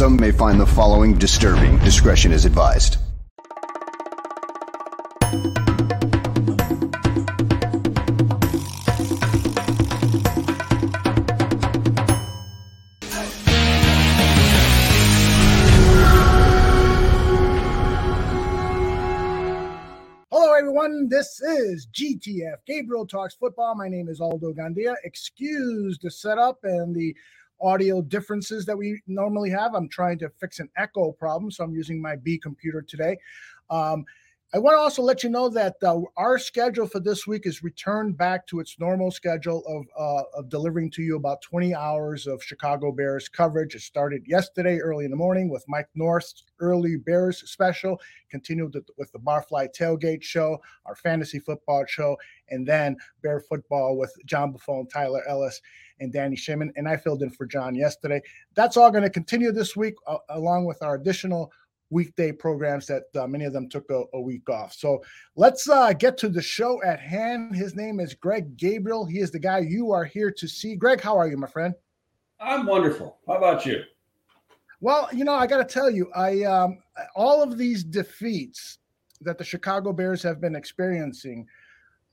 Some may find the following disturbing. Discretion is advised. Hello, everyone. This is GTF Gabriel Talks Football. My name is Aldo Gandia. Excuse the setup and the audio differences that we normally have. I'm trying to fix an echo problem, so I'm using my B computer today. Um, I want to also let you know that uh, our schedule for this week is returned back to its normal schedule of, uh, of delivering to you about 20 hours of Chicago Bears coverage. It started yesterday early in the morning with Mike North's early Bears special, continued with, the Barfly Tailgate show, our fantasy football show, and then Bear football with John Buffon, Tyler Ellis, and Danny Shimon. And I filled in for John yesterday. That's all going to continue this week, uh, along with our additional weekday programs that uh, many of them took a, a week off. So let's uh, get to the show at hand. His name is Greg Gabriel. He is the guy you are here to see. Greg, how are you, my friend? I'm wonderful. How about you? Well, you know, I got to tell you, I um, all of these defeats that the Chicago Bears have been experiencing,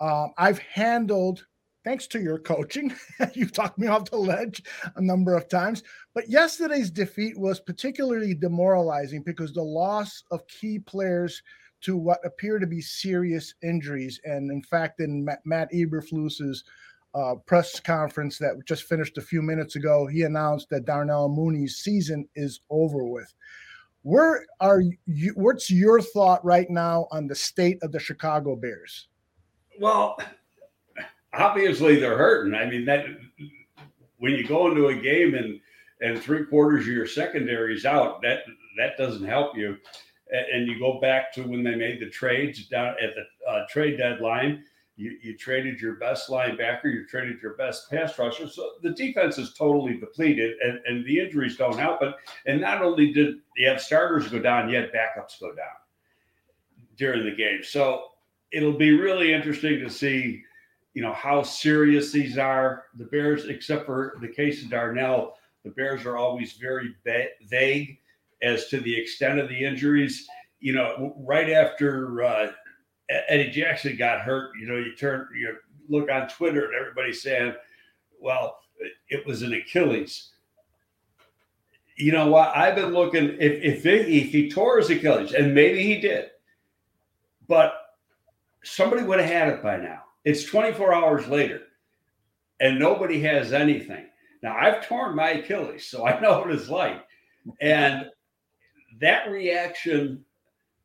um, I've handled thanks to your coaching. You've talked me off the ledge a number of times. But yesterday's defeat was particularly demoralizing because the loss of key players to what appear to be serious injuries. And in fact, in Matt Eberflus's uh, press conference that just finished a few minutes ago, he announced that Darnell Mooney's season is over with. Where are you? What's your thought right now on the state of the Chicago Bears? Well, obviously they're hurting. I mean that when you go into a game and and three quarters of your secondary is out, that that doesn't help you. And you go back to when they made the trades down at the uh, trade deadline. You, you traded your best linebacker, you traded your best pass rusher. So the defense is totally depleted, and, and the injuries don't help it. And not only did you have starters go down, you had backups go down during the game. So it'll be really interesting to see you know how serious these are. The Bears, except for the case of Darnell, the Bears are always very vague as to the extent of the injuries. You know, right after uh, Eddie Jackson got hurt, you know, you turn you look on Twitter and everybody's saying, "Well, it was an Achilles." You know what? I've been looking if if, if he tore his Achilles, and maybe he did, but somebody would have had it by now it's 24 hours later and nobody has anything. Now, I've torn my Achilles, so I know what it's like. And that reaction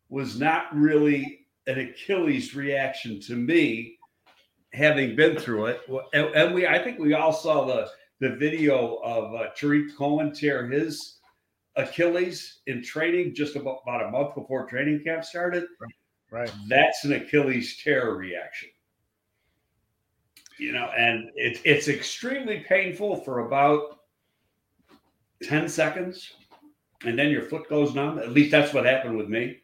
was not really an Achilles reaction to me, having been through it. And, and we, I think we all saw the the video of uh, Tarik Cohen tear his Achilles in training just about, about a month before training camp started. Right. That's an Achilles tear reaction you know, and it's it's extremely painful for about 10 seconds, and then your foot goes numb. At least that's what happened with me.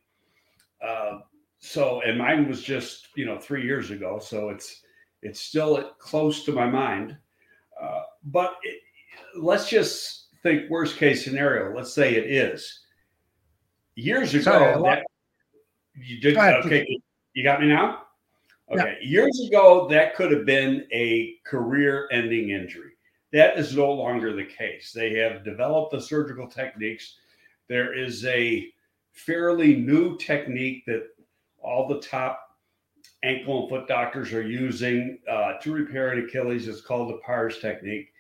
Uh, so, and mine was just you know three years ago, so it's it's still close to my mind. Uh, but it, let's just think worst case scenario. Let's say it is years ago. Sorry, that, you did okay. You got me now. Okay. Yeah. Years ago, that could have been a career ending injury. That is no longer the case. They have developed the surgical techniques. There is a fairly new technique that all the top ankle and foot doctors are using uh, to repair an Achilles. It's called the PARS technique.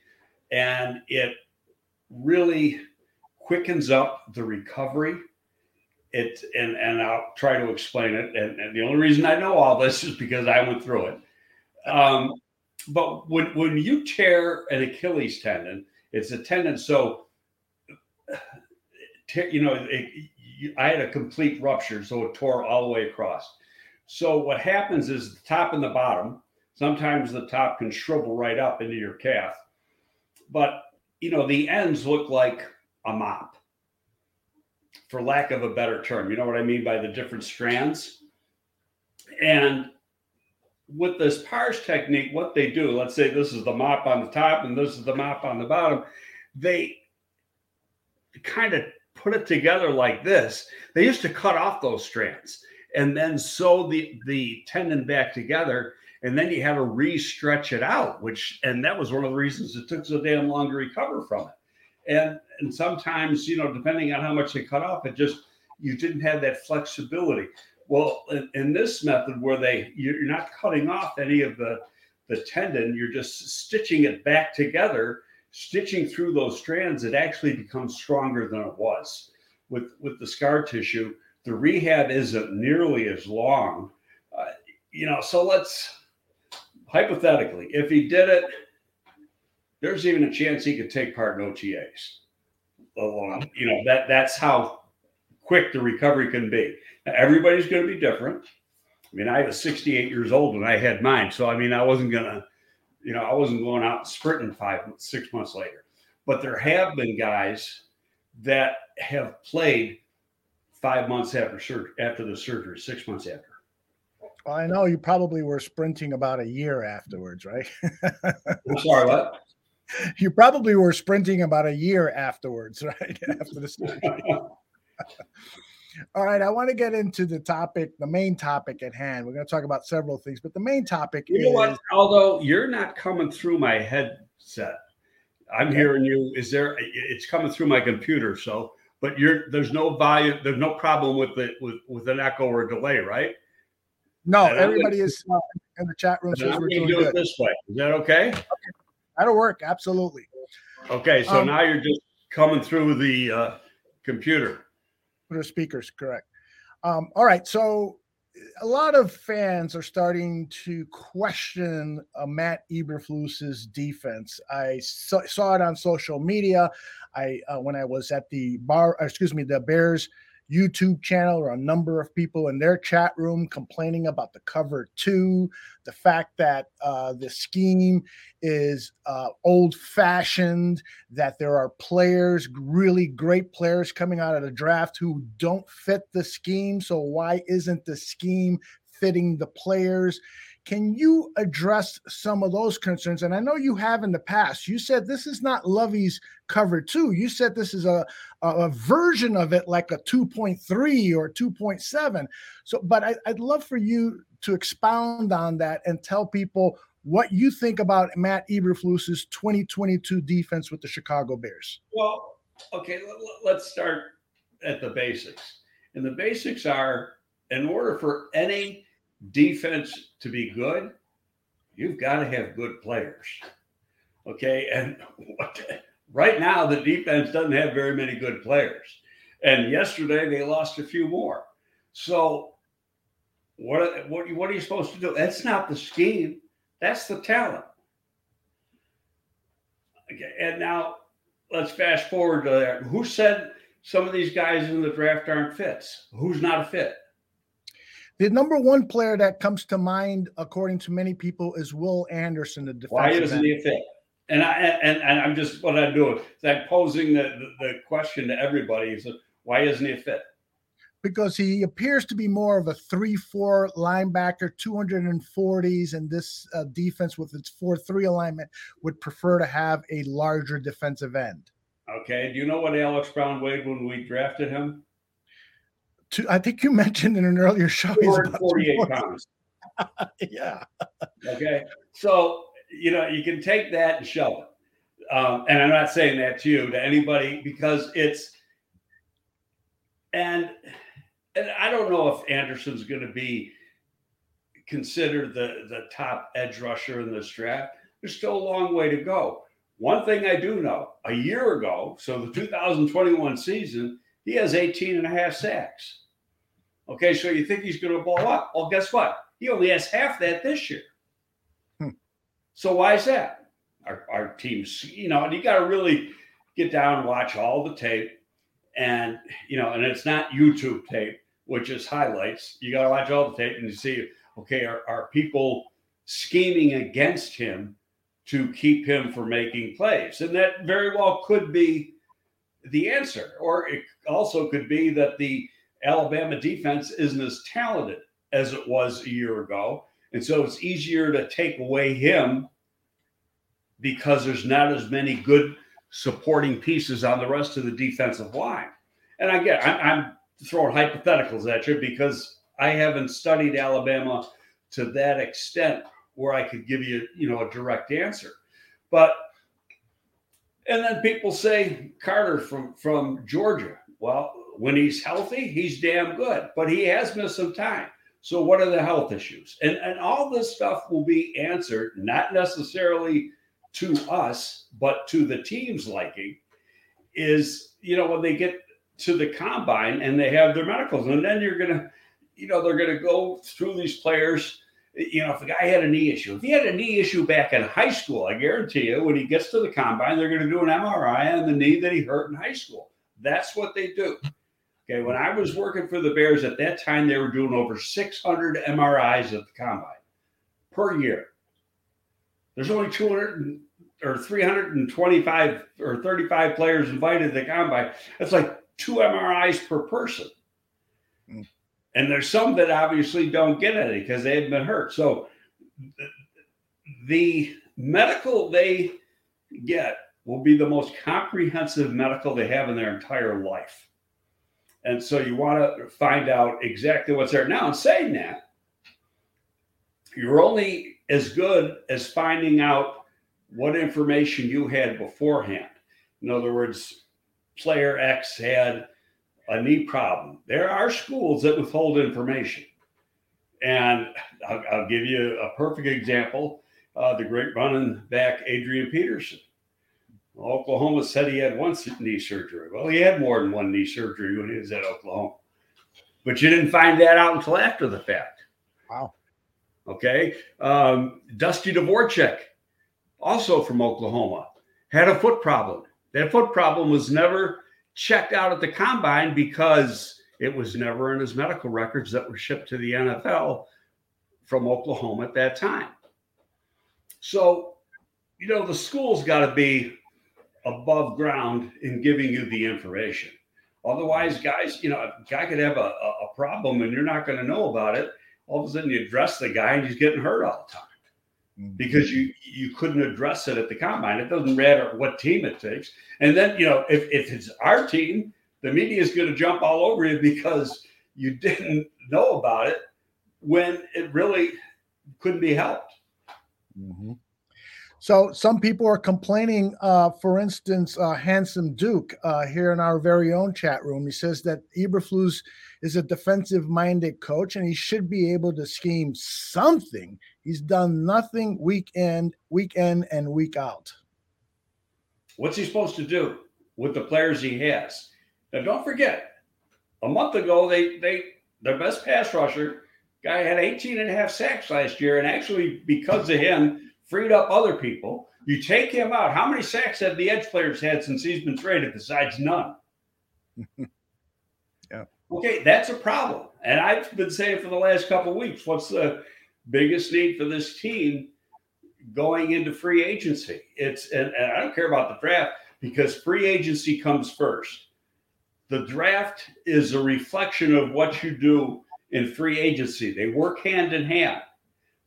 And it really quickens up the recovery it and and I'll try to explain it. And, and, the only reason I know all this is because I went through it. Um, but when when you tear an Achilles tendon, it's a tendon. So you know, it, I had a complete rupture, so it tore all the way across. So what happens is the top and the bottom. Sometimes the top can shrivel right up into your calf, but you know the ends look like a mop for lack of a better term. You know what I mean by the different strands? And with this PARS technique, what they do, let's say this is the mop on the top and this is the mop on the bottom, they kind of put it together like this. They used to cut off those strands and then sew the the tendon back together and then you had to re-stretch it out which and that was one of the reasons it took so damn long to recover from it and and sometimes you know depending on how much they cut off it just you didn't have that flexibility well in, in this method where they you're not cutting off any of the the tendon you're just stitching it back together stitching through those strands it actually becomes stronger than it was with with the scar tissue the rehab isn't nearly as long. Uh, you know, so let's hypothetically, if he did it, there's even a chance he could take part in OTAs. Along, you know, that that's how quick the recovery can be. Now, everybody's going to be different. I mean, I was 68 years old when I had mine, so I mean, I wasn't gonna, you know, I wasn't going out sprinting five, six months later. But there have been guys that have played five months after surgery, after the surgery, six months after. Well, I know you probably were sprinting about a year afterwards, right? I'm sorry, what? You probably were sprinting about a year afterwards, right? after the surgery. All right, I want to get into the topic, the main topic at hand. We're going to talk about several things, but the main topic you is. know what? Although you're not coming through my headset, I'm hearing you. Is there? It's coming through my computer, so but you're there's no volume, there's no problem with the with with an echo or delay, right? No, everybody is uh, in the chat room says we're doing do good. it this way. Is that okay? That'll work absolutely. Okay, so Um, now you're just coming through the uh, computer. The speakers, correct. Um, all right, so a lot of fans are starting to question uh, Matt Eberflus's defense. I saw, saw it on social media. I uh, when I was at the bar, excuse me, the Bears YouTube channel, or a number of people in their chat room complaining about the cover two, the fact that uh, the scheme is uh, old fashioned, that there are players, really great players coming out of the draft who don't fit the scheme. So, why isn't the scheme fitting the players? Can you address some of those concerns? And I know you have in the past. You said this is not Lovie's cover two. You said this is a, a, version of it, like a 2.3 or 2.7. So, but I, I'd love for you to expound on that and tell people what you think about Matt Eberflus's 2022 defense with the Chicago Bears. Well, okay, let's start at the basics. And the basics are in order for any defense to be good, you've got to have good players. Okay. And what, right now, the defense doesn't have very many good players. And yesterday, they lost a few more. So, what, what, what are you supposed to do? That's not the scheme, that's the talent. Okay. And now let's fast forward to that. Who said some of these guys in the draft aren't fits? Who's not a fit? The number one player that comes to mind, according to many people, is Will Anderson, the defensive Why isn't he a fit? And I and, and I'm just what I'm doing is I'm posing the, the, the question to everybody is why isn't he a fit? because he appears to be more of a 3-4 linebacker 240s and this uh, defense with its 4-3 alignment would prefer to have a larger defensive end Okay. Do you know what Alex Brown weighed when we drafted him? Two, i think you mentioned in an earlier show he's about 248 240. pounds. yeah Okay. So, you know, you can take that and shove it. Um, and I'm not saying that to you, to anybody, because it's, and, and I don't know if Anderson's going to be considered the, the top edge rusher in this draft. There's still a long way to go. One thing I do know a year ago, so the 2021 season, he has 18 and a half sacks. Okay, so you think he's going to blow up? Well, guess what? He only has half that this year. Hmm. So why is that? Our, our teams, you know, and you got to really get down and watch all the tape, and you know, and it's not YouTube tape, which is highlights. You got to watch all the tape and you see, okay, are, are people scheming against him to keep him from making plays? And that very well could be the answer, or it also could be that the Alabama defense isn't as talented as it was a year ago. And so it's easier to take away him because there's not as many good supporting pieces on the rest of the defensive line. and I get I'm, I'm throwing hypotheticals at you because I haven't studied Alabama to that extent where I could give you, you know, a direct answer. But and then people say Carter from from Georgia. Well, when he's healthy, he's damn good, but he has missed some time. So what are the health issues? And and all this stuff will be answered not necessarily to us, but to the team's liking. Is you know when they get to the combine and they have their medicals, and then you're gonna, you know, they're gonna go through these players you know, if a guy had a knee issue, if he had a knee issue back in high school, I guarantee you, when he gets to the combine, they're going to do an MRI on the knee that he hurt in high school. That's what they do. Okay. When I was working for the Bears at that time, they were doing over 600 MRIs at the combine per year. There's only 200 or 325 or 35 players invited to the combine. That's like two MRIs per person. Hmm. And there's some that obviously don't get any because they have been hurt. So the medical they get will be the most comprehensive medical they have in their entire life. And so you want to find out exactly what's there. Now, in saying that, you're only as good as finding out what information you had beforehand. In other words, player X had a knee problem. There are schools that withhold information. And I'll, I'll give you a perfect example uh, the great running back Adrian Peterson. Oklahoma said he had one knee surgery. Well, he had more than one knee surgery when he was at Oklahoma. But you didn't find that out until after the fact. Wow. Okay. Um, Dusty Dvoracek, also from Oklahoma, had a foot problem. That foot problem was never checked out at the combine because it was never in his medical records that were shipped to the NFL from Oklahoma at that time. So, you know, the school's got to be above ground in giving you the information. Otherwise, guys, you know, a guy could have a, a problem and you're not going to know about it. All of a sudden, you address the guy and he's getting hurt all the time. Because you you couldn't address it at the combine. It doesn't matter what team it takes. And then, you know, if, if it's our team, the media is going to jump all over you because you didn't know about it when it really couldn't be helped. Mm-hmm. So some people are complaining. Uh, for instance, uh, Handsome Duke uh, here in our very own chat room, he says that Eberflus is a defensive-minded coach, and he should be able to scheme something. He's done nothing week in, week in, and week out. What's he supposed to do with the players he has? Now, don't forget, a month ago they they their best pass rusher guy had 18 and a half sacks last year, and actually because of him freed up other people. You take him out. How many sacks have the edge players had since he's been traded besides none? yeah. Okay, that's a problem. And I've been saying for the last couple weeks, what's the biggest need for this team going into free agency? It's and, and I don't care about the draft because free agency comes first. The draft is a reflection of what you do in free agency. They work hand in hand.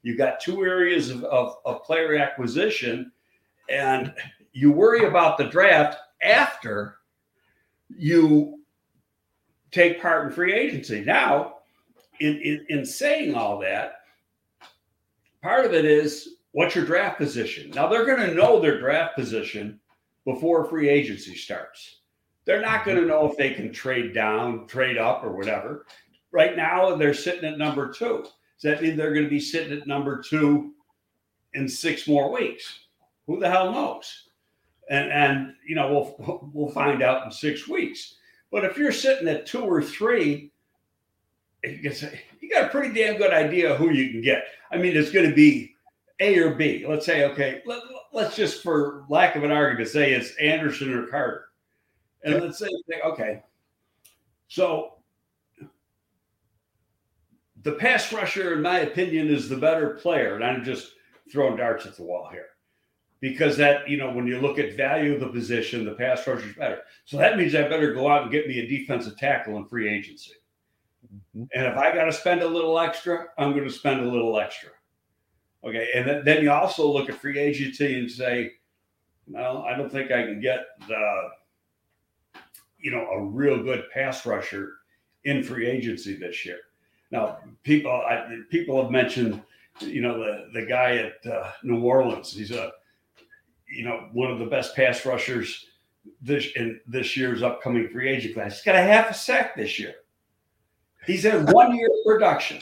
You got two areas of, of, of player acquisition, and you worry about the draft after you take part in free agency. Now, in, in, in saying all that, part of it is what's your draft position? Now, they're going to know their draft position before free agency starts. They're not going to know if they can trade down, trade up, or whatever. Right now, they're sitting at number two. Does that mean they're going to be sitting at number two in six more weeks? Who the hell knows? And and you know we'll we'll find out in six weeks. But if you're sitting at two or three, you got a pretty damn good idea who you can get. I mean, it's going to be A or B. Let's say, okay, let, us just for lack of an argument say it's Anderson or Carter. And let's say, okay, so the pass rusher, in my opinion, is the better player. And I'm just throwing darts at the wall here because that, you know, when you look at value of the position, the pass rusher is better. So that means I better go out and get me a defensive tackle in free agency. Mm-hmm. And if I got to spend a little extra, I'm going to spend a little extra. Okay. And then you also look at free agency and say, well, I don't think I can get the, you know, a real good pass rusher in free agency this year. Now, people I, people have mentioned, you know, the the guy at uh, New Orleans. He's a, you know, one of the best pass rushers this in this year's upcoming free agent class. He's got a half a sack this year. He's in one year of production.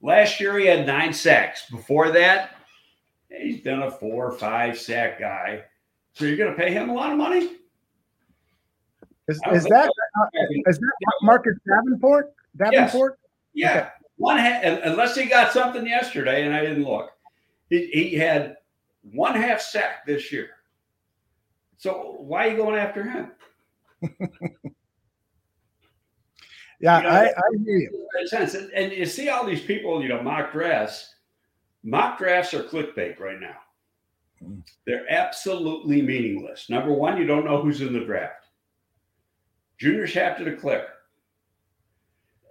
Last year he had nine sacks. Before that, he's been a four or five sack guy. So you're going to pay him a lot of money? Is, is that uh, is that Marcus Davenport? Davenport? Yes. Yeah. Okay. One ha- unless he got something yesterday and I didn't look. He, he had one half sack this year. So why are you going after him? yeah, you know, I, I hear you. Sense. And, and you see all these people, you know, mock drafts. Mock drafts are clickbait right now. They're absolutely meaningless. Number one, you don't know who's in the draft. Juniors have to declare.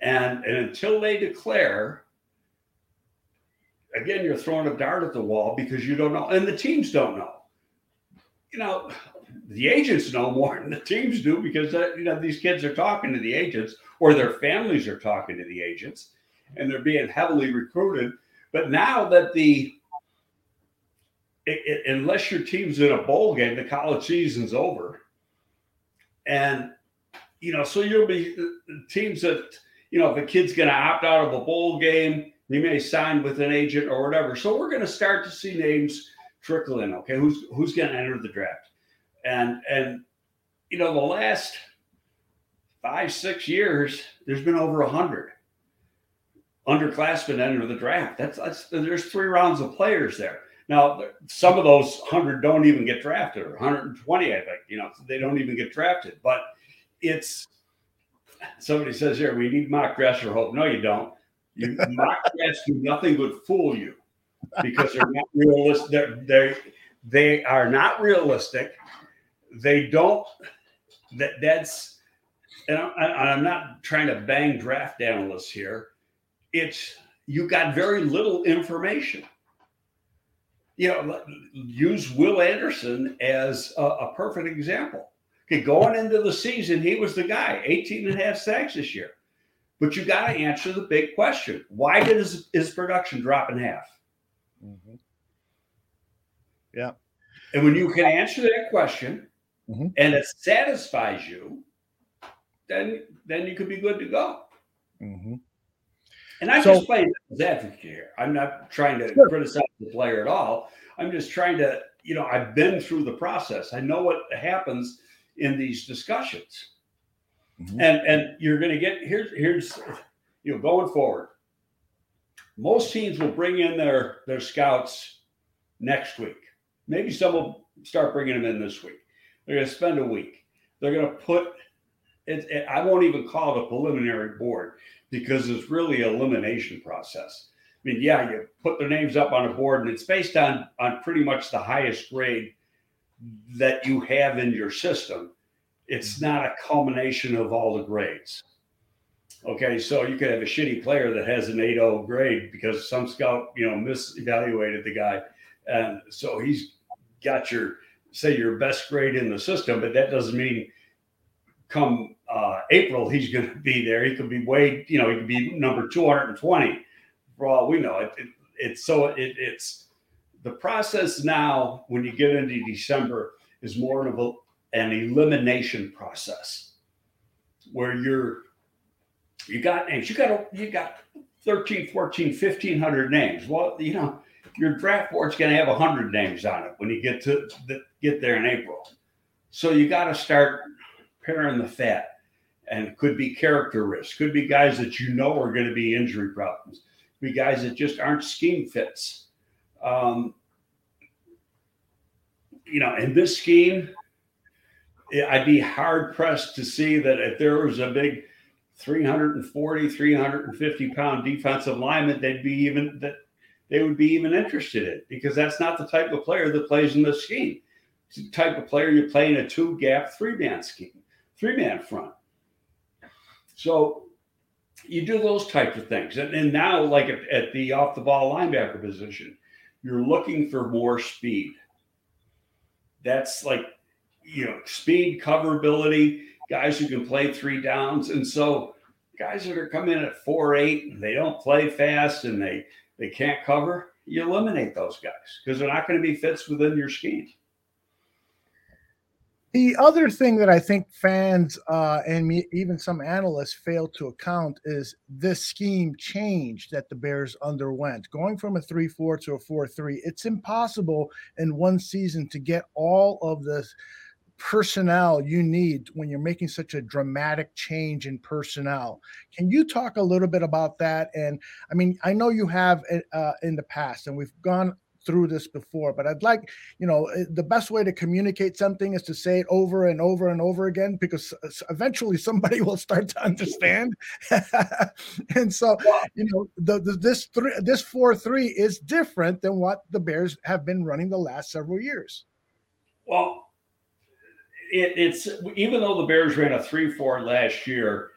And, and until they declare, again, you're throwing a dart at the wall because you don't know, and the teams don't know. You know, the agents know more than the teams do because uh, you know these kids are talking to the agents or their families are talking to the agents and they're being heavily recruited. But now that the it, it, unless your team's in a bowl game the college season's over. And you know so you'll be teams that you know if a kid's going to opt out of a bowl game he may sign with an agent or whatever. So we're going to start to see names trickle in okay? Who's who's going to enter the draft and and you know the last five six years there's been over a hundred underclassmen enter the draft. That's, that's there's three rounds of players there. Now some of those 100 don't even get drafted or 120 i think you know they don't even get drafted. But it's somebody says here we need mock drafts or hope. No you don't. You mock drafts do nothing but fool you because they're not realistic. They're, they're they are not realistic they don't. That that's, and I, I'm not trying to bang draft analysts here. It's you got very little information. You know, use Will Anderson as a, a perfect example. Okay, going into the season, he was the guy, 18 and a half sacks this year. But you got to answer the big question. Why did his, his production drop in half? Mm-hmm. Yeah. And when you can answer that question, mm-hmm. and it satisfies you, then then you could be good to go. Mm-hmm. And I'm so, just playing devil's advocate here. I'm not trying to sure. criticize the player at all. I'm just trying to, you know, I've been through the process. I know what happens in these discussions. Mm-hmm. And and you're going to get here's here's you know going forward. Most teams will bring in their their scouts next week. Maybe some will start bringing them in this week. They're going to spend a week. They're going to put it, it, I won't even call it a preliminary board because it's really an elimination process. I mean, yeah, you put their names up on a board and it's based on on pretty much the highest grade that you have in your system. It's mm-hmm. not a culmination of all the grades. Okay, so you could have a shitty player that has an 8-0 grade because some scout, you know, misevaluated the guy. And so he's got your say your best grade in the system, but that doesn't mean come uh, April he's going to be there. He could be way, you know, he could be number 220 for all we know. It, it, it's so it, it's the process now when you get into December is more of a, an elimination process where you're you got names you got you got 13 14 1500 names well you know your draft board's going to have 100 names on it when you get to the, get there in April. So you got to start paring the fat. And it could be character risks, could be guys that you know are going to be injury problems, be guys that just aren't scheme fits. Um, you know, in this scheme, I'd be hard pressed to see that if there was a big 340, 350 pound defensive lineman, they'd be even that they would be even interested in because that's not the type of player that plays in the scheme type of player you play in a two gap, three man scheme, three man front. So you do those types of things. And, and now, like at, at the off the ball linebacker position, you're looking for more speed. That's like, you know, speed, coverability, guys who can play three downs. And so guys that are coming in at four eight and they don't play fast and they they can't cover, you eliminate those guys because they're not going to be fits within your scheme. The other thing that I think fans uh, and me, even some analysts fail to account is this scheme change that the Bears underwent. Going from a 3 4 to a 4 3, it's impossible in one season to get all of this personnel you need when you're making such a dramatic change in personnel. Can you talk a little bit about that? And I mean, I know you have uh, in the past, and we've gone through this before, but I'd like, you know, eh, the best way to communicate something is to say it over and over and over again because eventually somebody will start to understand. and so, you know, the, the this three this four three is different than what the Bears have been running the last several years. Well, it, it's even though the Bears ran a three four last year,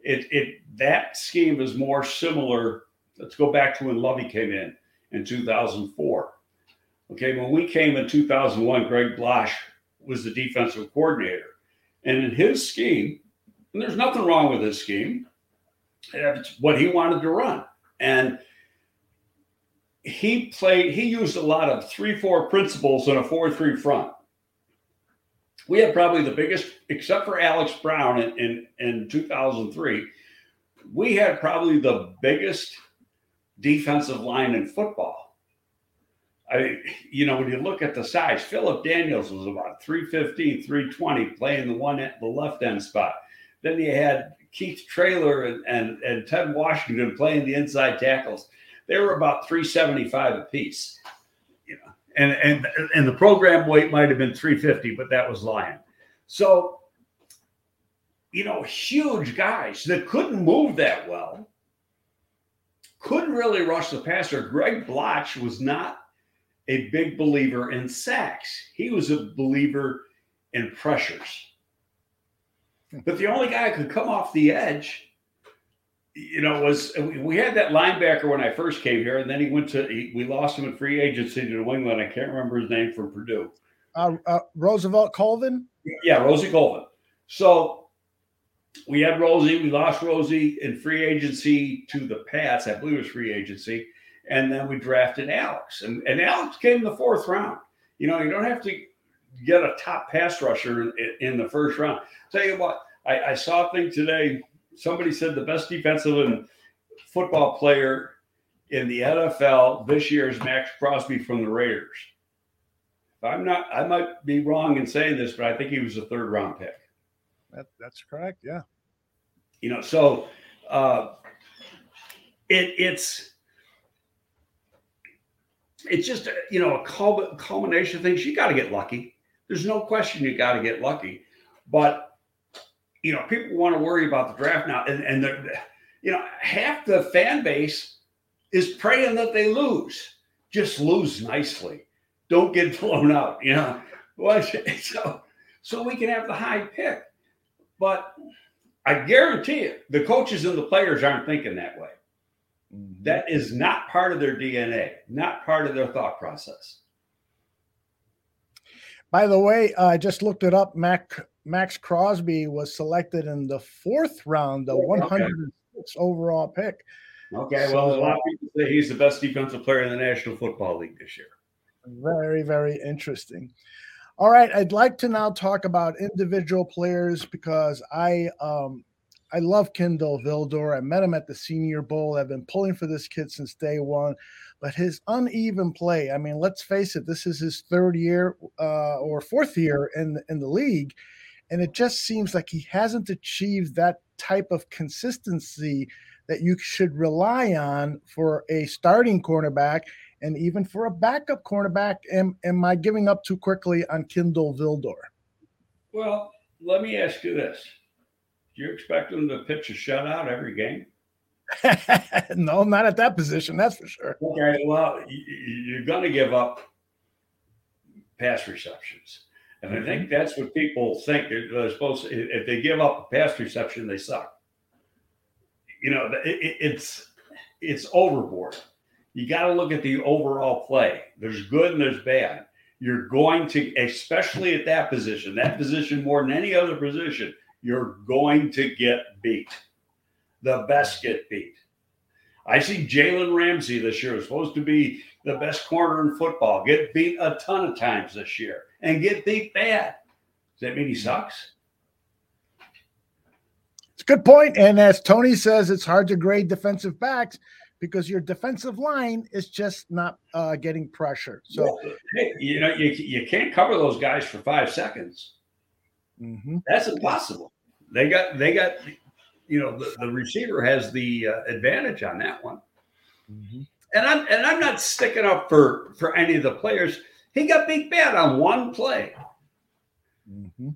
it it that scheme is more similar. Let's go back to when Lovie came in in 2004. Okay, when we came in 2001, Greg Blache was the defensive coordinator. And in his scheme, and there's nothing wrong with his scheme, it's what he wanted to run. And he played, he used a lot of 3 4 principles in a 4 3 front. We had probably the biggest, except for Alex Brown in, in, in 2003, we had probably the biggest defensive line in football. I, you know, when you look at the size, Phillip Daniels was about 315, 320, playing the one at the left end spot. Then you had Keith Traylor and, and, and Ted Washington playing the inside tackles. They were about 375 apiece. And and and the program weight might have been 350, but that was lying. So, you know, huge guys that couldn't move that well couldn't really rush the passer. Greg Blache was not a big believer in sacks. He was a believer in pressures. But the only guy who could come off the edge, you know, was we had that linebacker when I first came here, and then he went to he, we lost him in free agency to New England. I can't remember his name from Purdue. Uh, uh, Roosevelt Colvin. Yeah, Rosie Colvin. So we had Rosie. We lost Rosie in free agency to the Pats. I believe it was free agency. And then we drafted Alex. And, and Alex came in the fourth round. You know, you don't have to get a top pass rusher in, in the first round. Tell you what, I, I saw a thing today. Somebody said the best defensive and football player in the NFL this year is Maxx Crosby from the Raiders. I'm not, I might be wrong in saying this, but I think he was a third round pick. That, that's correct. Yeah. You know, so uh, it, it's it's just you know a culmination of things. You got to get lucky. There's no question you got to get lucky, but you know people want to worry about the draft now, and and the, you know half the fan base is praying that they lose. Just lose nicely. Don't get blown out. You know, so so we can have the high pick. But I guarantee you, the coaches and the players aren't thinking that way. Mm-hmm. That is not part of their DNA, not part of their thought process. By the way, I just looked it up. Mac, Maxx Crosby was selected in the fourth round, the 106 overall pick. Okay, so, well, a lot of people say he's the best defensive player in the National Football League this year. Very, very interesting. All right, I'd like to now talk about individual players because I um, I love Kindle Vildor. I met him at the Senior Bowl. I've been pulling for this kid since day one, but his uneven play. I mean, let's face it, this is his third year uh, or fourth year in in the league, and it just seems like he hasn't achieved that type of consistency that you should rely on for a starting cornerback and even for a backup cornerback, am, am I giving up too quickly on Kindle Vildor? Well, let me ask you this. Do you expect him to pitch a shutout every game? no, not at that position, that's for sure. Okay, well, you're going to give up pass receptions. And I think mm-hmm. that's what people think. They're supposed to, if they give up a pass reception, they suck. You know, it, it's it's overboard you got to look at the overall play. There's good and there's bad. You're going to, especially at that position, that position more than any other position, you're going to get beat. The best get beat. I see Jalen Ramsey this year, supposed to be the best corner in football, get beat a ton of times this year and get beat bad. Does that mean he sucks? It's a good point. And as Tony says, it's hard to grade defensive backs because your defensive line is just not uh, getting pressure. So, hey, you know, you, you can't cover those guys for five seconds. Mm-hmm. That's impossible. They got, they got, you know, the, the receiver has the uh, advantage on that one. Mm-hmm. And I'm, and I'm not sticking up for, for any of the players. He got beat bad on one play. Mm-hmm.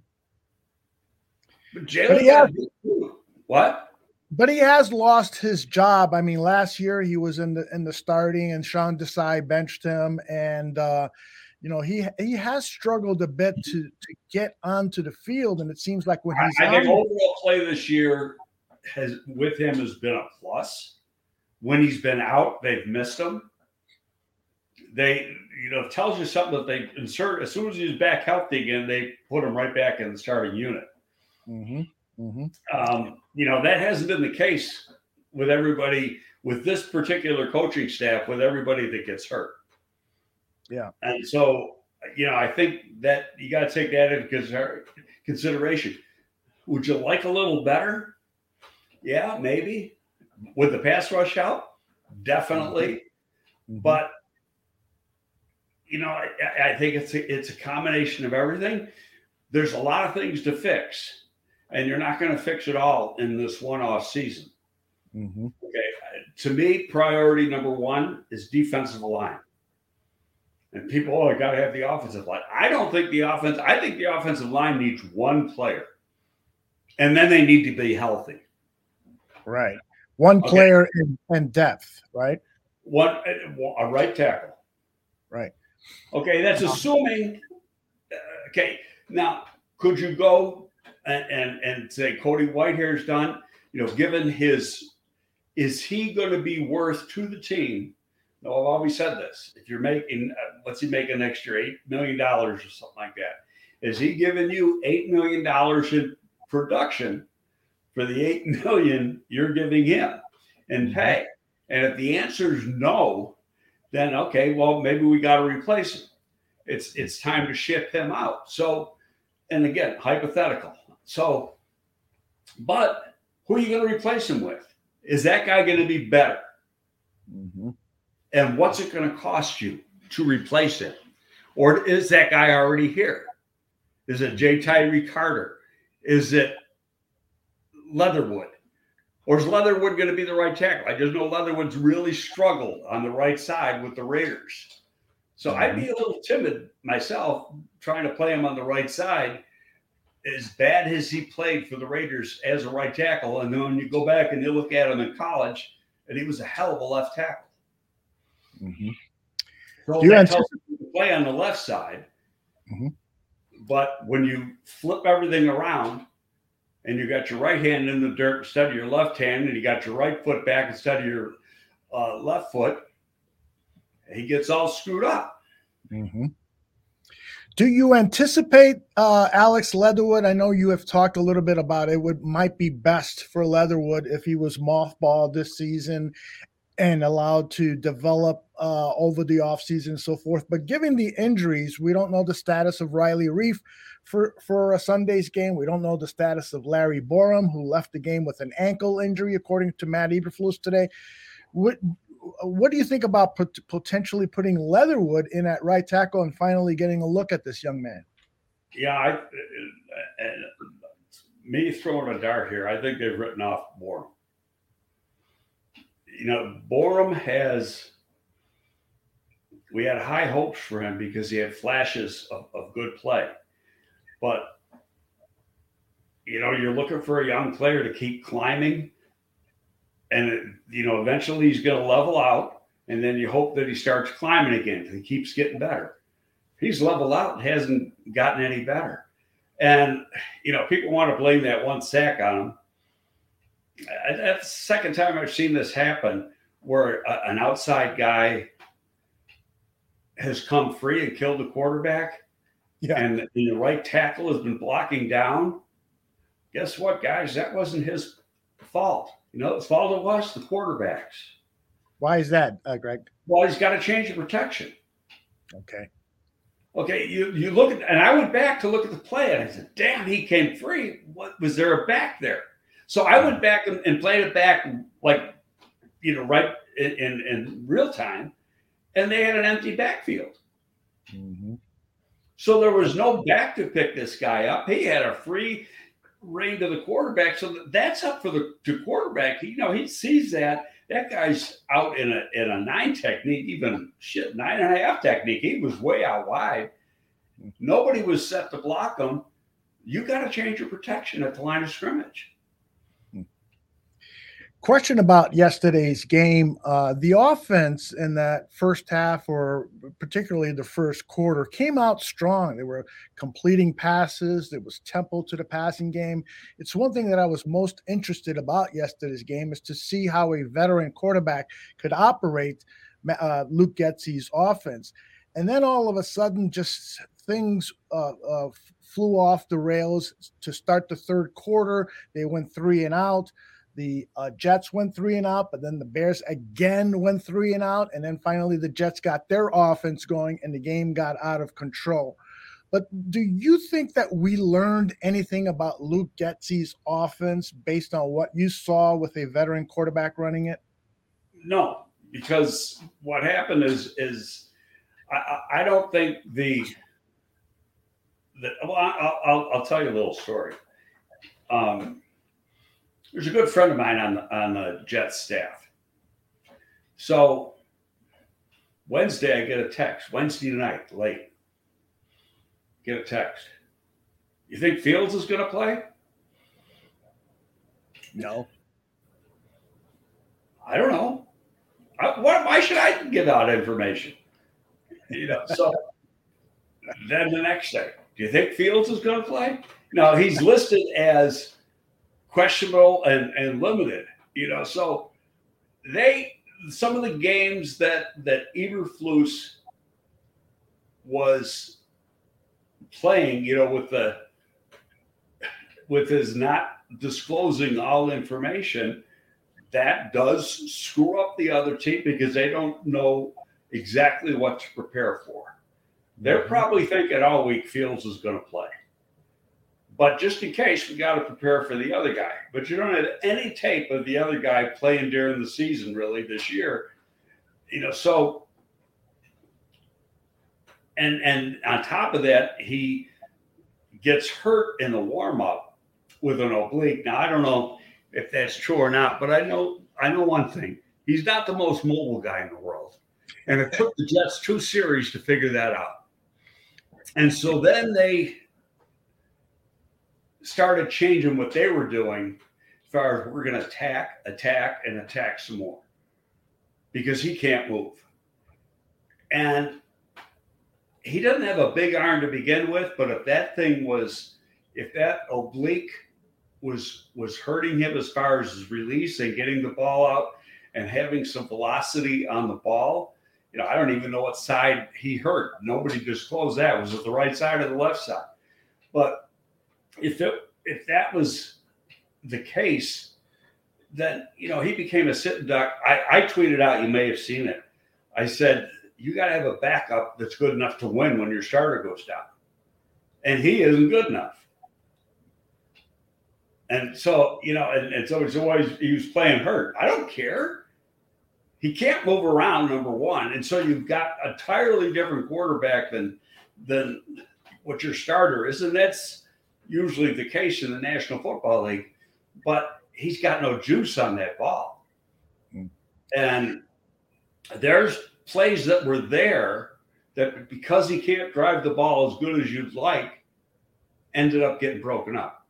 But Jalen, what? But he has lost his job. I mean, last year he was in the in the starting, and Sean Desai benched him, and uh, you know he he has struggled a bit to to get onto the field, and it seems like when he's I, I think overall play this year has with him has been a plus. When he's been out, they've missed him. They you know tells you something that they insert as soon as he's back healthy again, they put him right back in the starting unit. Mm-hmm. Mm-hmm. Um, you know, that hasn't been the case with everybody, with this particular coaching staff, with everybody that gets hurt. Yeah. And so, you know, I think that you got to take that into consideration. Would you like a little better? Yeah, maybe. With the pass rush out? Definitely. Mm-hmm. But, you know, I, I think it's a, it's a combination of everything. There's a lot of things to fix and you're not going to fix it all in this one-off season. Mm-hmm. Okay, to me, priority number one is defensive line. And people, oh, I got to have the offensive line. I don't think the offense. I think the offensive line needs one player, and then they need to be healthy. Right, one player okay. in, in depth. Right, one a right tackle. Right. Okay, that's assuming. Uh, okay, now could you go and, and, and say Cody Whitehair's done, you know, given his, is he going to be worth to the team? No, I've always said this. If you're making, uh, what's he making next year? $8 million or something like that. Is he giving you $8 million in production for the 8 million you're giving him and mm-hmm. pay? And if the answer is no, then okay, well, maybe we got to replace him. It's it's time to ship him out. So, and again, hypothetical. So, but who are you going to replace him with? Is that guy going to be better? Mm-hmm. And what's it going to cost you to replace him? Or is that guy already here? Is it Ja'Tyre Carter? Is it Leatherwood? Or is Leatherwood going to be the right tackle? I just know Leatherwood's really struggled on the right side with the Raiders. So mm-hmm. I'd be a little timid myself trying to play him on the right side as bad as he played for the Raiders as a right tackle, and then when you go back and you look at him in college, and he was a hell of a left tackle. Mm-hmm. So you that tells you to play on the left side. Mm-hmm. But when you flip everything around and you got your right hand in the dirt instead of your left hand, and you got your right foot back instead of your uh, left foot, he gets all screwed up. Mm-hmm. Do you anticipate uh, Alex Leatherwood? I know you have talked a little bit about it. Would might be best for Leatherwood if he was mothballed this season and allowed to develop uh, over the offseason and so forth. But given the injuries, we don't know the status of Riley Reiff for for a Sunday's game. We don't know the status of Larry Borom, who left the game with an ankle injury, according to Matt Eberflus today. Would what do you think about pot- potentially putting Leatherwood in at right tackle and finally getting a look at this young man? Yeah, I, uh, me throwing a dart here. I think they've written off Borom. You know, Borom has. We had high hopes for him because he had flashes of, of good play, but you know, you're looking for a young player to keep climbing. And you know eventually he's going to level out and then you hope that he starts climbing again he keeps getting better. He's leveled out and hasn't gotten any better. And you know people want to blame that one sack on him. That's the second time i've seen this happen where a, an outside guy has come free and killed the quarterback yeah. and the right tackle has been blocking down guess what, guys? That wasn't his fault. You know, the fault it was the quarterbacks. Why is that, uh, Greg? Well, he's got to change the protection. Okay. Okay, you you look at, and I went back to look at the play, and I said, "Damn, he came free. What was there a back there?" So I went back and, and played it back, like you know, right in, in, in real time, and they had an empty backfield. Mm-hmm. So there was no back to pick this guy up. He had a free rein to the quarterback. So that's up for the to quarterback. You know, he sees that that guy's out in a in a nine technique, even shit nine and a half technique. He was way out wide. Nobody was set to block him. You got to change your protection at the line of scrimmage. Question about yesterday's game. Uh, the offense in that first half, or particularly the first quarter, came out strong. They were completing passes. There was tempo to the passing game. It's one thing that I was most interested about yesterday's game is to see how a veteran quarterback could operate uh, Luke Getsy's offense. And then all of a sudden, just things uh, uh flew off the rails to start the third quarter. They went three and out. The uh, Jets went three and out, but then the Bears again went three and out. And then finally, the Jets got their offense going and the game got out of control. But do you think that we learned anything about Luke Getsy's offense based on what you saw with a veteran quarterback running it? No, because what happened is is I, I don't think the the well I'll, I'll, I'll tell you a little story. Um, there's a good friend of mine on the, on the Jets staff. So Wednesday, I get a text. Wednesday night, late. Get a text. You think Fields is going to play? No. I don't know. I, what, why should I give out information? You know, so then the next day, do you think Fields is going to play? No, he's listed as questionable and, and limited. You know, so they some of the games that that Eberflus was playing, you know, with the with his not disclosing all information, that does screw up the other team because they don't know exactly what to prepare for. They're mm-hmm. probably thinking all oh, week Fields is going to play. But just in case, we got to prepare for the other guy. But you don't have any tape of the other guy playing during the season, really, this year. You know, so and and on top of that, he gets hurt in the warm up with an oblique. Now I don't know if that's true or not, but I know I know one thing: he's not the most mobile guy in the world, and it took the Jets two series to figure that out. And so then they started changing what they were doing as far as we're going to attack, attack, and attack some more because he can't move. And he doesn't have a big arm to begin with, but if that thing was, if that oblique was was hurting him as far as his release and getting the ball out and having some velocity on the ball, you know, I don't even know what side he hurt. Nobody disclosed that. Was it the right side or the left side? But if it if that was the case, then you know he became a sitting duck. I, I tweeted out, you may have seen it. I said you got to have a backup that's good enough to win when your starter goes down, and he isn't good enough. And so you know, and, and so it's always he was playing hurt. I don't care. He can't move around, number one, and so you've got a entirely different quarterback than than what your starter is, and that's usually the case in the National Football League, but he's got no juice on that ball. Mm. And there's plays that were there that because he can't drive the ball as good as you'd like, ended up getting broken up.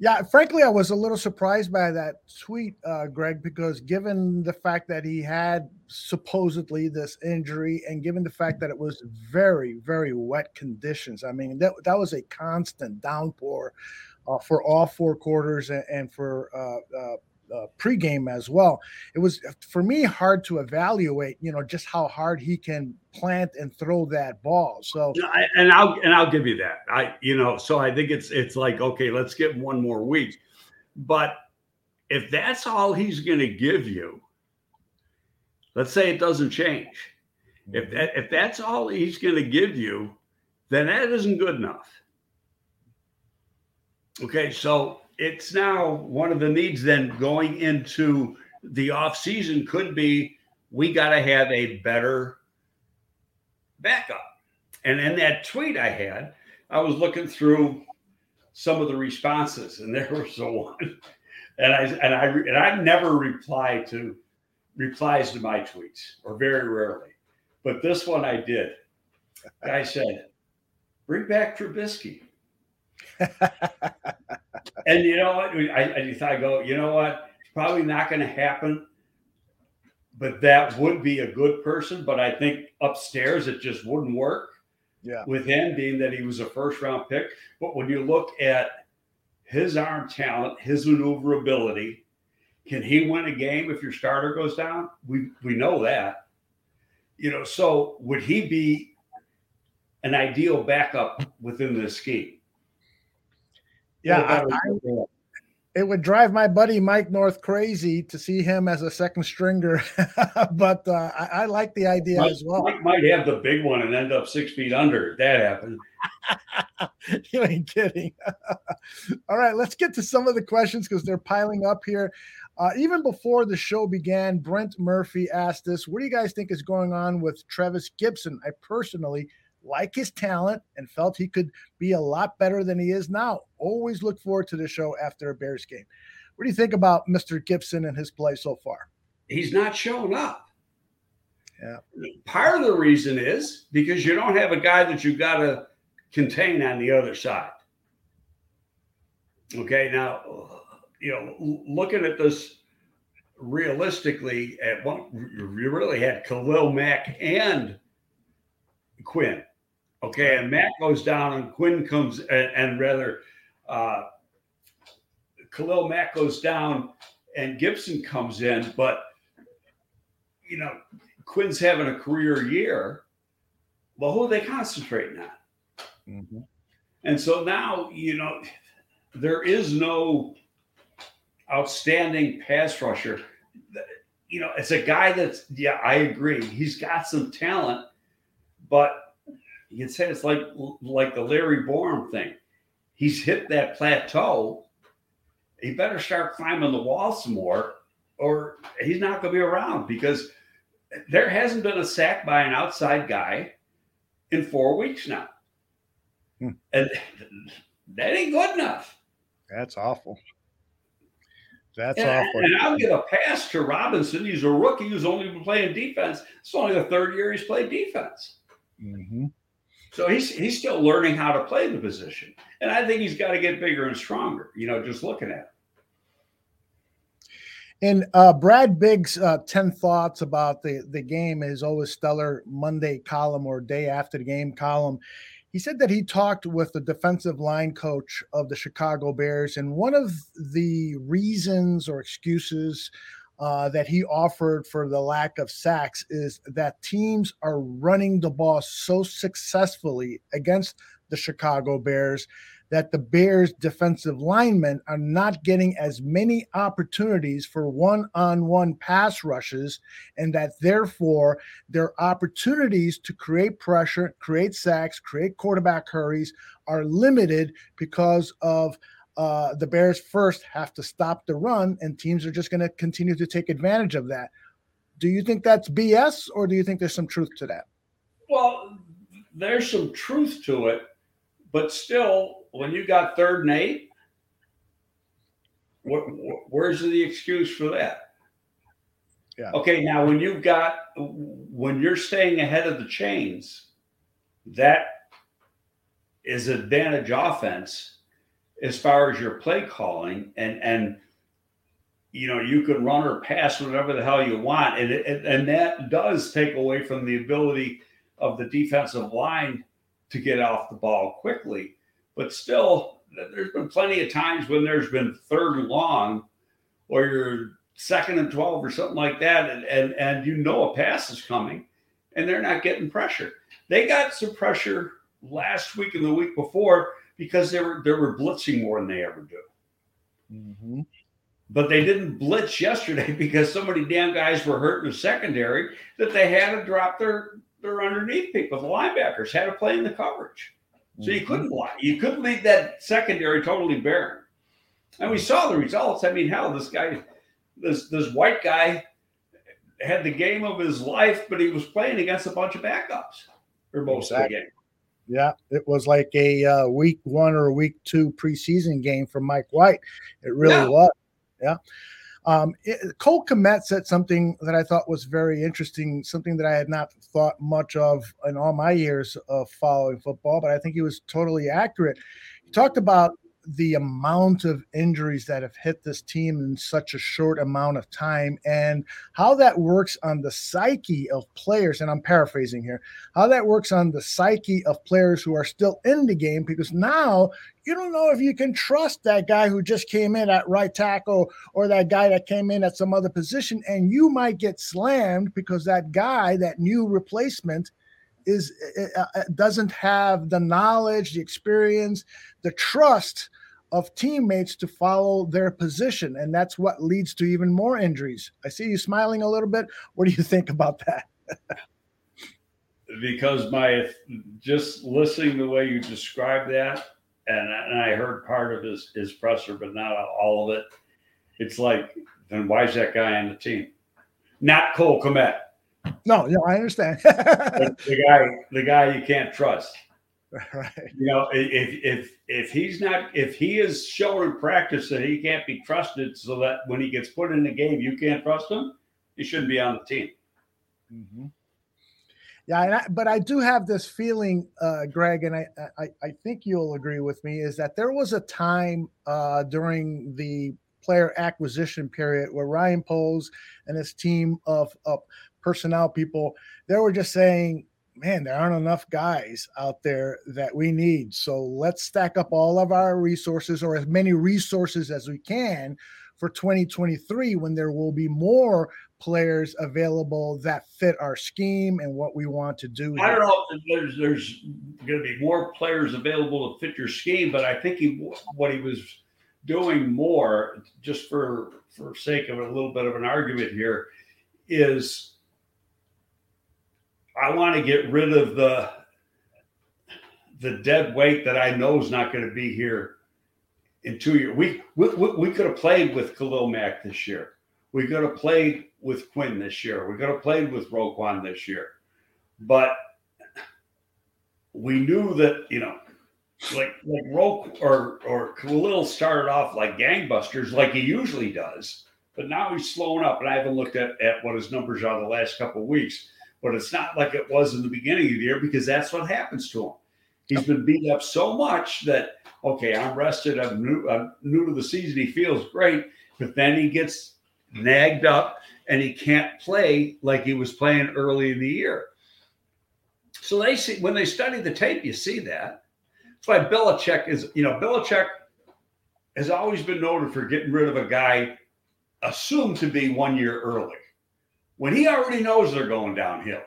Yeah, frankly, I was a little surprised by that tweet, uh, Greg, because given the fact that he had supposedly this injury, and given the fact that it was very, very wet conditions, I mean that that was a constant downpour uh, for all four quarters and, and for uh, uh pregame as well. It was for me hard to evaluate, you know, just how hard he can plant and throw that ball. So, and I'll and I'll give you that. I you know, so I think it's it's like okay, let's get one more week, but if that's all he's going to give you, let's say it doesn't change. If that if that's all he's going to give you, then that isn't good enough. Okay, so it's now one of the needs then going into the off season could be we got to have a better backup. And in that tweet I had, I was looking through some of the responses, and there was the one, and I and I and I never reply to replies to my tweets, or very rarely, but this one I did. I said, "Bring back Trubisky." and you know what? I, I go, you know what? It's probably not going to happen, but that would be a good person. But I think upstairs it just wouldn't work. Yeah. With him being that he was a first round pick, but when you look at his arm talent, his maneuverability, can he win a game if your starter goes down? We we know that. You know, so would he be an ideal backup within the scheme? Yeah, I, I, it would drive my buddy Mike North crazy to see him as a second stringer, but uh, I, I, like the idea Mike, as well. Mike might have the big one and end up six feet under. If that happened. you ain't kidding. All right, let's get to some of the questions because they're piling up here. Uh, even before the show began, Brent Murphy asked us, "What do you guys think is going on with Trevis Gipson? I personally like his talent and felt he could be a lot better than he is now. Always look forward to the show after a Bears game. What do you think about Mr. Gipson and his play so far? He's not showing up. Yeah. Part of the reason is because you don't have a guy that you got to contain on the other side. Okay, now you know, looking at this realistically, at one, you really had Khalil Mack and Quinn. Okay, and Matt goes down, and Quinn comes, and, and rather, uh, Khalil Mack goes down, and Gipson comes in. But you know, Quinn's having a career year. Well, who are they concentrating on? Mm-hmm. And so now, you know, there is no outstanding pass rusher. You know, it's a guy that's, yeah, I agree. He's got some talent, but you can say it's like like the Larry Borom thing. He's hit that plateau. He better start climbing the wall some more, or he's not going to be around because there hasn't been a sack by an outside guy in four weeks now, hmm. and that ain't good enough. That's awful. That's and, awful. And I'll give a pass to Robinson. He's a rookie who's only been playing defense. It's only the third year he's played defense. Mm-hmm. So he's he's still learning how to play the position, and I think he's got to get bigger and stronger. You know, just looking at. Him. And uh, Brad Biggs' uh, 10 thoughts about the, the game is always stellar Monday column or day after the game column. He said that he talked with the defensive line coach of the Chicago Bears, and one of the reasons or excuses uh, that he offered for the lack of sacks is that teams are running the ball so successfully against the Chicago Bears that the Bears defensive linemen are not getting as many opportunities for one on one pass rushes, and that therefore their opportunities to create pressure, create sacks, create quarterback hurries are limited because of uh, the Bears first have to stop the run, and teams are just going to continue to take advantage of that. Do you think that's BS, or do you think there's some truth to that? Well, there's some truth to it, but still, when you got third and eight, where's the excuse for that? Yeah. Okay, now when you've got when you're staying ahead of the chains, that is advantage offense as far as your play calling and and you know you can run or pass whatever the hell you want and it, and that does take away from the ability of the defensive line to get off the ball quickly but still there's been plenty of times when there's been third and long or you're second and 12 or something like that, and, and, and you know a pass is coming, and they're not getting pressure. They got some pressure last week and the week before because they were they were blitzing more than they ever do. Mm-hmm. But they didn't blitz yesterday because so many damn guys were hurt in the secondary that they had to drop their their underneath people. The linebackers had to play in the coverage, so you couldn't mm-hmm. block. You couldn't leave that secondary totally barren. And we saw the results. I mean, hell, this guy, this this white guy, had the game of his life, but he was playing against a bunch of backups for most exactly. of the game. Yeah, it was like a uh, week one or week two preseason game for Mike White. It really yeah. was. Yeah. Um, it, Cole Kmet said something that I thought was very interesting, something that I had not thought much of in all my years of following football, but I think he was totally accurate. He talked about the amount of injuries that have hit this team in such a short amount of time and how that works on the psyche of players and I'm paraphrasing here how that works on the psyche of players who are still in the game because now you don't know if you can trust that guy who just came in at right tackle or that guy that came in at some other position and you might get slammed because that guy that new replacement is uh, uh, doesn't have the knowledge, the experience, the trust of teammates to follow their position, and that's what leads to even more injuries. I see you smiling a little bit. What do you think about that? because my just listening the way you described that, and, and I heard part of his his presser, but not all of it. It's like, then why is that guy on the team? Not Cole Kmet. No, no, I understand. the, guy, the guy you can't trust. Right. You know, if if if he's not if he is showing in practice that he can't be trusted, so that when he gets put in the game, you can't trust him, he shouldn't be on the team. Mm-hmm. Yeah, I, but I do have this feeling, uh, Greg, and I, I I think you'll agree with me, is that there was a time uh, during the player acquisition period where Ryan Poles and his team of, of personnel people, they were just saying, man, there aren't enough guys out there that we need. So let's stack up all of our resources or as many resources as we can for 2023 when there will be more players available that fit our scheme and what we want to do. I don't know if there's there's going to be more players available to fit your scheme, but I think he what he was doing more just for for sake of a little bit of an argument here is I want to get rid of the the dead weight that I know is not going to be here in two years. We, we we could have played with Khalil Mack this year. We could have played with Quinn this year. We could have played with Roquan this year, but we knew that you know, like like Roque or or Khalil started off like gangbusters, like he usually does. But now he's slowing up, and I haven't looked at, at what his numbers are the last couple of weeks but it's not like it was in the beginning of the year because that's what happens to him. He's been beat up so much that okay, I'm rested. I'm new. I'm new to the season. He feels great, but then he gets nagged up and he can't play like he was playing early in the year. So they see when they study the tape, you see that. That's why Belichick is. You know, Belichick has always been noted for getting rid of a guy assumed to be one year early when he already knows they're going downhill.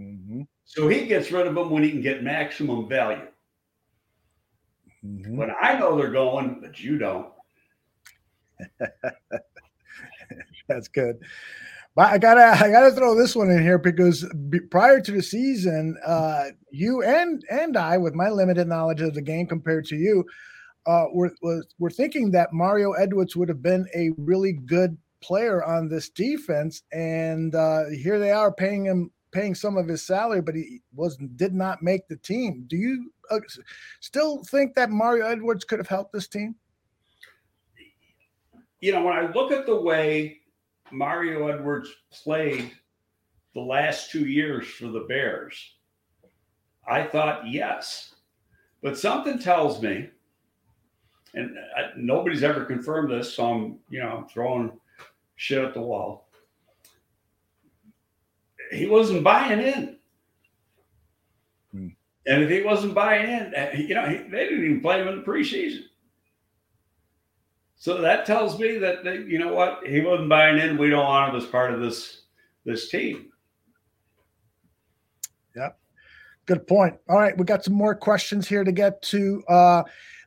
Mm-hmm. So he gets rid of them when he can get maximum value. Mm-hmm. When I know they're going, but you don't. That's good. But I gotta, I gotta throw this one in here because prior to the season, uh, you and and I, with my limited knowledge of the game compared to you, uh, were was were thinking that Mario Edwards would have been a really good player on this defense, and uh, here they are paying him paying some of his salary, but he was did not make the team. Do you uh, still think that Mario Edwards could have helped this team? You know, when I look at the way Mario Edwards played the last two years for the Bears, I thought yes. But something tells me, and I, uh, nobody's ever confirmed this, so I'm, you know, I'm throwing shit at the wall. He wasn't buying in. Hmm. And if he wasn't buying in, uh, you know, they didn't even play him in the preseason. So that tells me that, that you know what he wasn't buying in. We don't want him as part of this this team. Yep. Good point. All right, we got some more questions here to get to. Uh,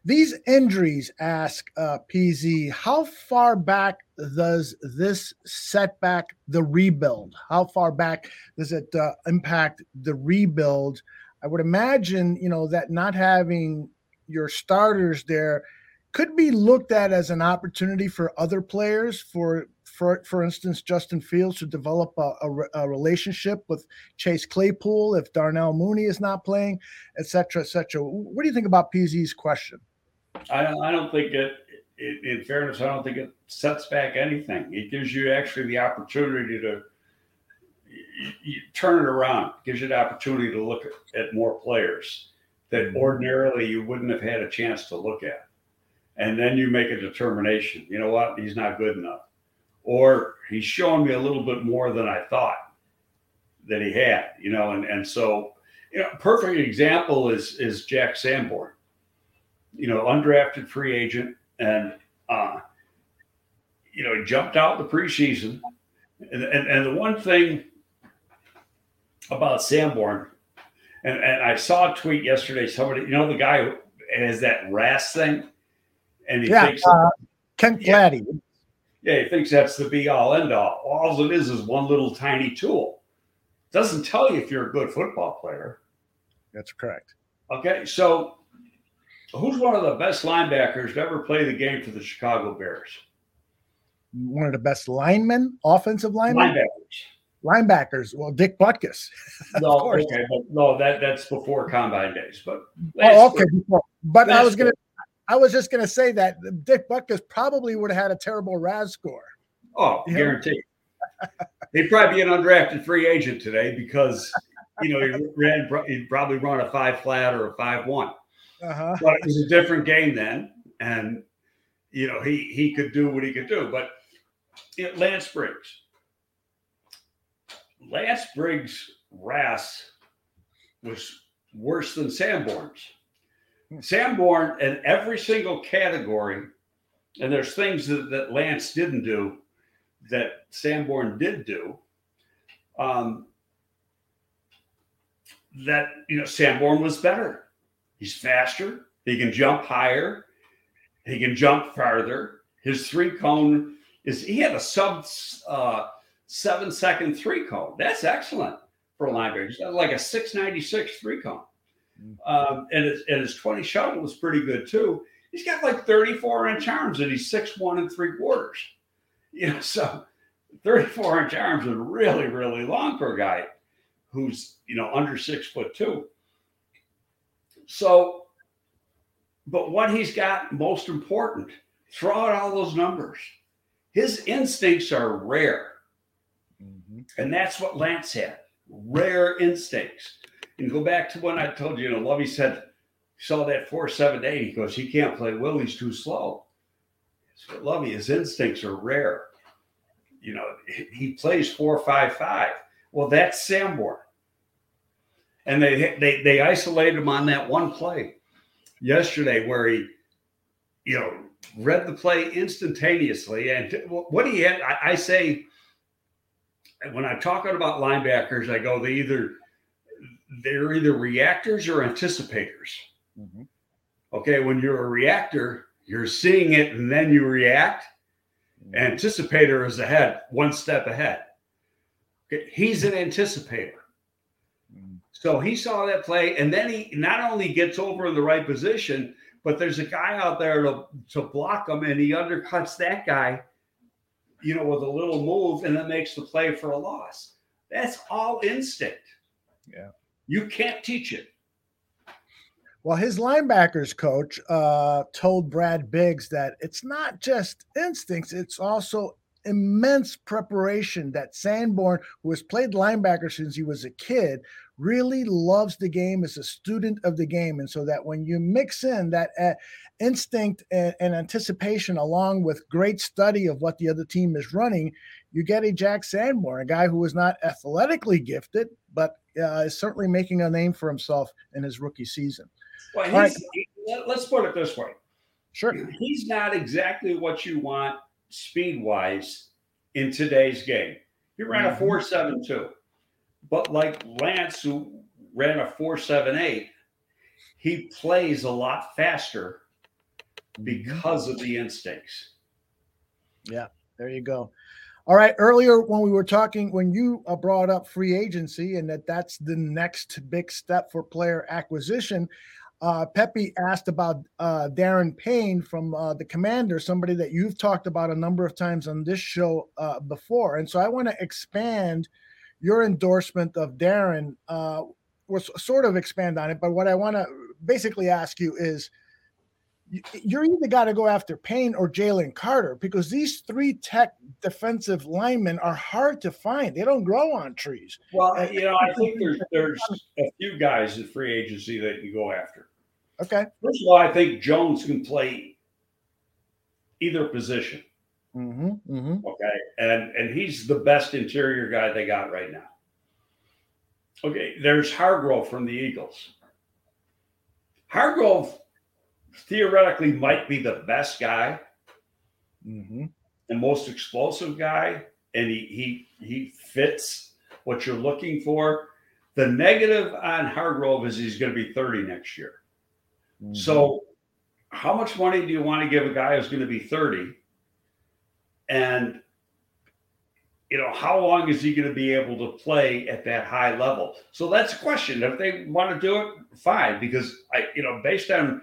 these injuries, ask uh, PZ, how far back does this setback the rebuild? How far back does it uh, impact the rebuild? I would imagine, you know, that not having your starters there could be looked at as an opportunity for other players for for for instance justin fields to develop a, a, a relationship with chase claypool if darnell mooney is not playing et cetera et cetera what do you think about pz's question i, I don't think it, it in fairness i don't think it sets back anything it gives you actually the opportunity to you, you turn it around it gives you the opportunity to look at, at more players that mm-hmm. ordinarily you wouldn't have had a chance to look at and then you make a determination. You know what? He's not good enough, or he's showing me a little bit more than I thought that he had. You know, and and so you know, perfect example is is Jack Sanborn. You know, undrafted free agent, and uh, you know, he jumped out the preseason, and and, and the one thing about Sanborn, and, and I saw a tweet yesterday. Somebody, you know, the guy who has that RAS thing and he yeah, thinks uh, Gladdy. Yeah, yeah, he thinks that's the be all end all. All it is is one little tiny tool. Doesn't tell you if you're a good football player. That's correct. Okay, so who's one of the best linebackers to ever play the game for the Chicago Bears? One of the best linemen, offensive linemen. Linebackers. Linebackers. Well, Dick Butkus. no, okay, but no, that that's before combine days. But oh, okay, before. But I was to I was just going to say that Dick Butkus probably would have had a terrible RAS score. Oh, you guaranteed. He'd probably be an undrafted free agent today because you know he ran he'd probably run a five flat or a five one. Uh-huh. But it was a different game then, and you know he he could do what he could do. But you know, Lance Briggs, Lance Briggs' RAS was worse than Sanborn's. Sanborn in every single category, and there's things that, that Lance didn't do that Sanborn did do. Um, that you know, Sanborn was better. He's faster. He can jump higher. He can jump farther. His three cone is he had a sub uh, seven second three cone. That's excellent for a linebacker. Like a 696 three cone. Um, and, his, and his 20 shuttle was pretty good too. He's got like 34 inch arms and he's six one and three quarters. You know, so 34 inch arms are really, really long for a guy who's, you know, under six foot two. So, but what he's got most important, throw out all those numbers. His instincts are rare. Mm-hmm. And that's what Lance had rare instincts. And go back to when I told you, you know, Lovie said, saw that four seven eight. He goes, he can't play Will. He's too slow. So Lovie, his instincts are rare. You know, he plays four five five. Well, that's Sanborn. And they they they isolated him on that one play yesterday where he, you know, read the play instantaneously. And what he had, I, I say, when I'm talking about linebackers, I go, they either they're either reactors or anticipators. Mm-hmm. Okay, when you're a reactor, you're seeing it and then you react. Mm-hmm. Anticipator is ahead, one step ahead. Okay, he's an anticipator. So he saw that play, and then he not only gets over in the right position, but there's a guy out there to, to block him, and he undercuts that guy, you know, with a little move, and then makes the play for a loss. That's all instinct. Yeah. You can't teach it. Well, his linebackers coach uh, told Brad Biggs that it's not just instincts, it's also immense preparation that Sanborn, who has played linebacker since he was a kid, really loves the game as a student of the game. And so that when you mix in that uh, instinct and, and, anticipation along with great study of what the other team is running, you get a Jack Sanborn, a guy who is not athletically gifted, but uh, is certainly making a name for himself in his rookie season. Well, right. let's put it this way. Sure. He's not exactly what you want speed wise in today's game. He ran a Mhm. 4.72. But like Lance, who ran a 4.78, he plays a lot faster because of the instincts. Yeah, there you go. All right. Earlier, when we were talking, when you uh, brought up free agency and that that's the next big step for player acquisition, uh, Pepe asked about uh, Daron Payne from uh, the Commander, somebody that you've talked about a number of times on this show uh, before. And so I want to expand your endorsement of Daron, uh, was sort of expand on it. But what I want to basically ask you is you- you're either got to go after Payne or Jalen Carter because these three tech defensive linemen are hard to find. They don't grow on trees. Well, you know, I think there's there's a few guys in free agency that you go after. Okay. First of all, I think Jones can play either position. Mm-hmm. Mm-hmm. Okay, and and he's the best interior guy they got right now. Okay, there's Hargrave from the Eagles. Hargrave theoretically might be the best guy Mm-hmm. and most explosive guy, and he he he fits what you're looking for. The negative on Hargrave is he's going to be 30 next year. Mm-hmm. So, how much money do you want to give a guy who's going to be 30? And, you know, how long is he going to be able to play at that high level? So, that's a question. If they want to do it, fine. Because, I, you know, based on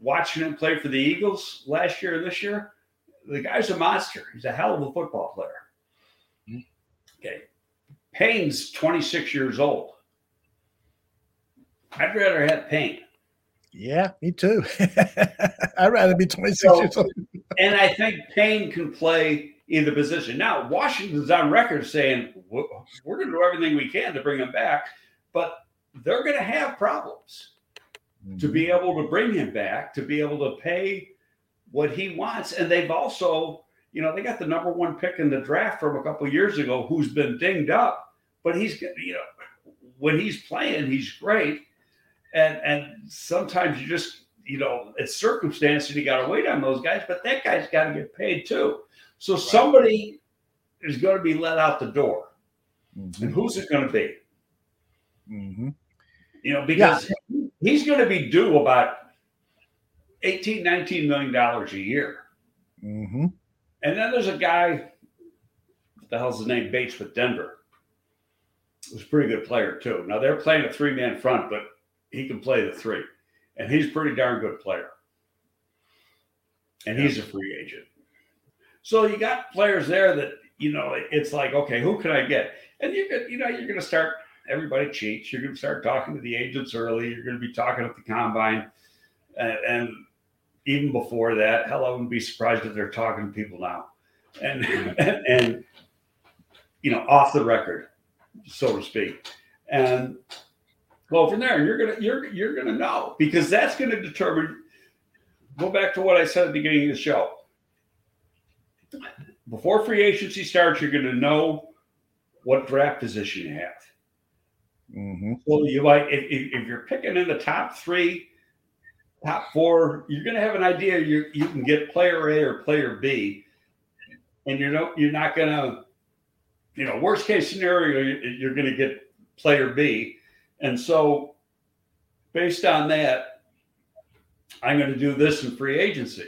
watching him play for the Eagles last year and this year, the guy's a monster. He's a hell of a football player. Mhm. Okay. Payne's 26 years old. I'd rather have Payne. Yeah, me too. I'd rather be 26 So- years old. And I think Payne can play either position. Now, Washington's on record saying "We're- going to do everything we can to bring him back, but they're going to have problems to be mm-hmm. able to bring him back, to be able to pay what he wants. And they've also, you know, they got the number one pick in the draft from a couple years ago who's been dinged up, but he's, you know, when he's playing, he's great. And and sometimes you just, you know, it's circumstance that you got to wait on those guys, but that guy's got to get paid too. So somebody is going to be let out the door. Mhm. And who's it going to be? Mhm. You know, because he's going to be due about 18, 19 million dollars a year. Mhm. And then there's a guy, what the hell's his name? Bates with Denver. Was a pretty good player too. Now they're playing a three man front, but he can play the three. And he's a pretty darn good player. And he's a free agent. So you got players there that, you know, it's like, okay, who can I get? And you could, you know, you're gonna start everybody cheats. You're gonna start talking to the agents early, you're gonna be talking at the combine. And, and even before that, hell, I wouldn't be surprised if they're talking to people now. And and, and you know, off the record, so to speak. And go from there. You're gonna you're you're gonna know because that's gonna determine. Go back to what I said at the beginning of the show. Before free agency starts, you're gonna know what draft position you have. Mhm. So you like if, if, if you're picking in the top three, top four, you're going to have an idea you you can get player A or player B, and you know you're not going to, you know, worst case scenario you're going to get player B, and so based on that, I'm going to do this in free agency.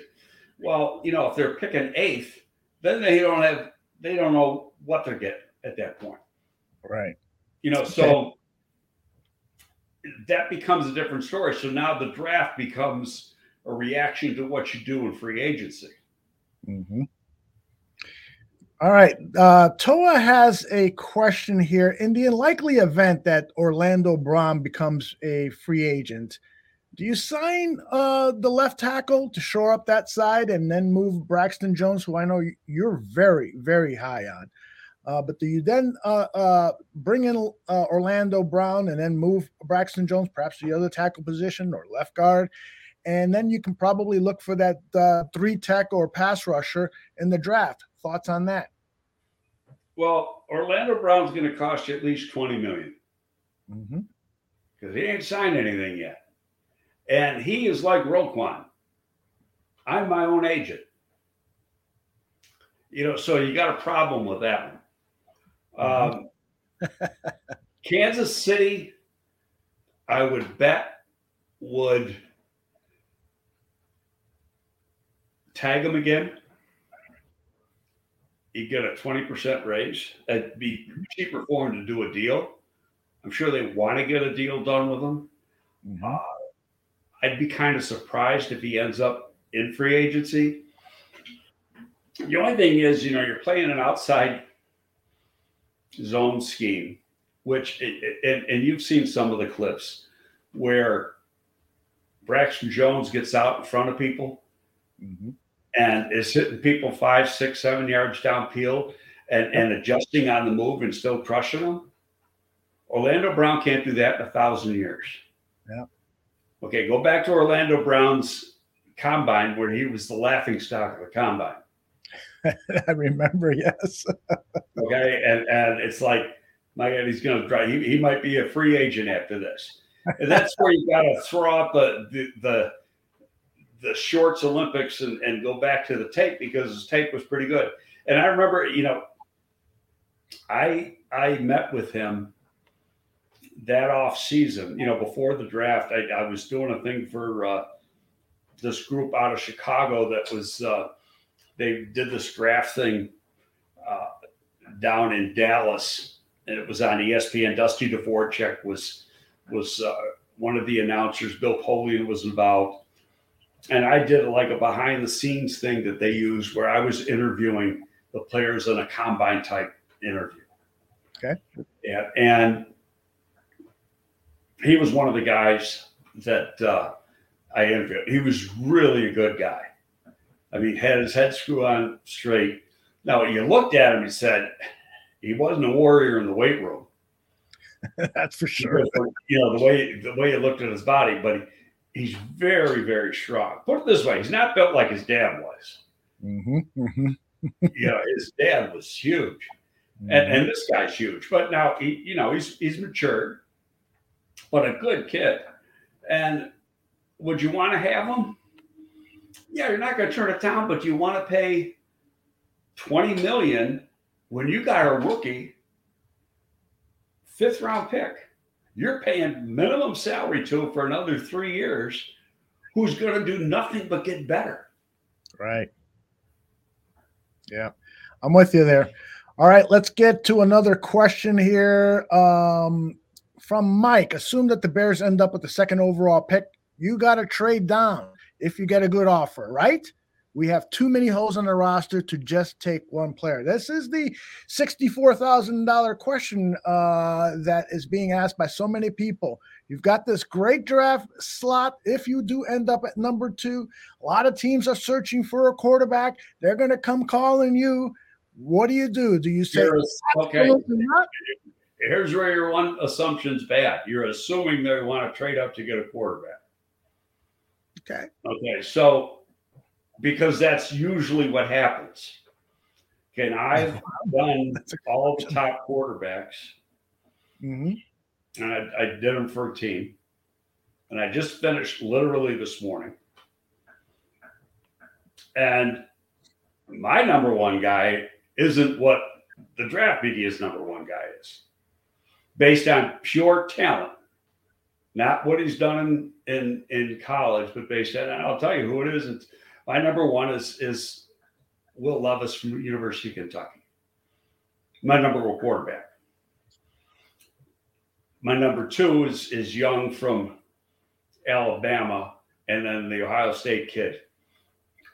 Well, you know, if they're picking eighth, then they don't have they don't know what to get at that point. Right. You know, so that becomes a different story. So now the draft becomes a reaction to what you do in free agency. Mhm. All right. Uh, Toa has a question here. In the unlikely event that Orlando Brown becomes a free agent, do you sign uh, the left tackle to shore up that side and then move Braxton Jones, who I know you're very, very high on? Uh, but do you then uh, uh, bring in uh, Orlando Brown and then move Braxton Jones, perhaps to the other tackle position or left guard? And then you can probably look for that uh, three tech or pass rusher in the draft. Thoughts on that? Well, Orlando Brown's going to cost you at least 20 million Mm-hmm. because he ain't signed anything yet. And he is like Roquan. I'm my own agent. You know, so you got a problem with that one. Um, Kansas City, I would bet, would tag him again. You get a 20% raise. It'd be cheaper for him to do a deal. I'm sure they want to get a deal done with him. Mhm. Uh, I'd be kind of surprised if he ends up in free agency. The only thing is, you know, you're playing an outside zone scheme, which, and, and you've seen some of the clips where Braxton Jones gets out in front of people Mhm. And is hitting people five, six, seven yards downfield and, and adjusting on the move and still crushing them. Orlando Brown can't do that in a thousand years. Yeah. Okay, go back to Orlando Brown's combine where he was the laughing stock of the combine. I remember, yes. Okay, and and it's like, my God, he's going to try. He, he might be a free agent after this, and that's where you got to throw out the the the, the shorts Olympics and, and go back to the tape because his tape was pretty good. And I remember, you know, I I met with him that off season. You know, before the draft, I, I was doing a thing for uh, this group out of Chicago that was uh, they did this draft thing. Uh, down in Dallas, and it was on ESPN. Dusty Dvoracek was was uh, one of the announcers. Bill Polian was involved, and I did like a behind the scenes thing that they use where I was interviewing the players in a combine type interview. Okay. Yeah, and he was one of the guys that uh, I interviewed. He was really a good guy. I mean, had his head screw on straight. Now, when you looked at him and said he wasn't a warrior in the weight room. That's for sure. Because, You know, the way the way you looked at his body, but he, he's very, very strong. Put it this way, he's not built like his dad was. hmm hmm You know, his dad was huge. And, and this guy's huge, but now he, you know, he's he's matured, but a good kid. And would you want to have him? Yeah, you're not going to turn it down, but you want to pay twenty million when you got a rookie fifth round pick. You're paying minimum salary to for another three years, who's going to do nothing but get better. Right. Yeah, I'm with you there. All right, let's get to another question here um, from Mike. Assume that the Bears end up with the second overall pick. You got to trade down if you get a good offer, right? We have too many holes on the roster to just take one player. This is the $64,000 question uh, that is being asked by so many people. You've got this great draft slot. If you do end up at number two, a lot of teams are searching for a quarterback. They're going to come calling you. What do you do? Do you say, Here's- okay, not"? here's where your one assumption's bad. You're assuming they want to trade up to get a quarterback. Okay. Okay, so because that's usually what happens. Okay, and I've done all the top quarterbacks, Mhm. and I, I did them for a team, and I just finished literally this morning. And my number one guy isn't what the draft media's number one guy is, based on pure talent, not what he's done in in, in college, but based on. And I'll tell you who it is. It's, my number one is is Will Levis from University of Kentucky. My number one quarterback. My number two is is Young from Alabama, and then the Ohio State kid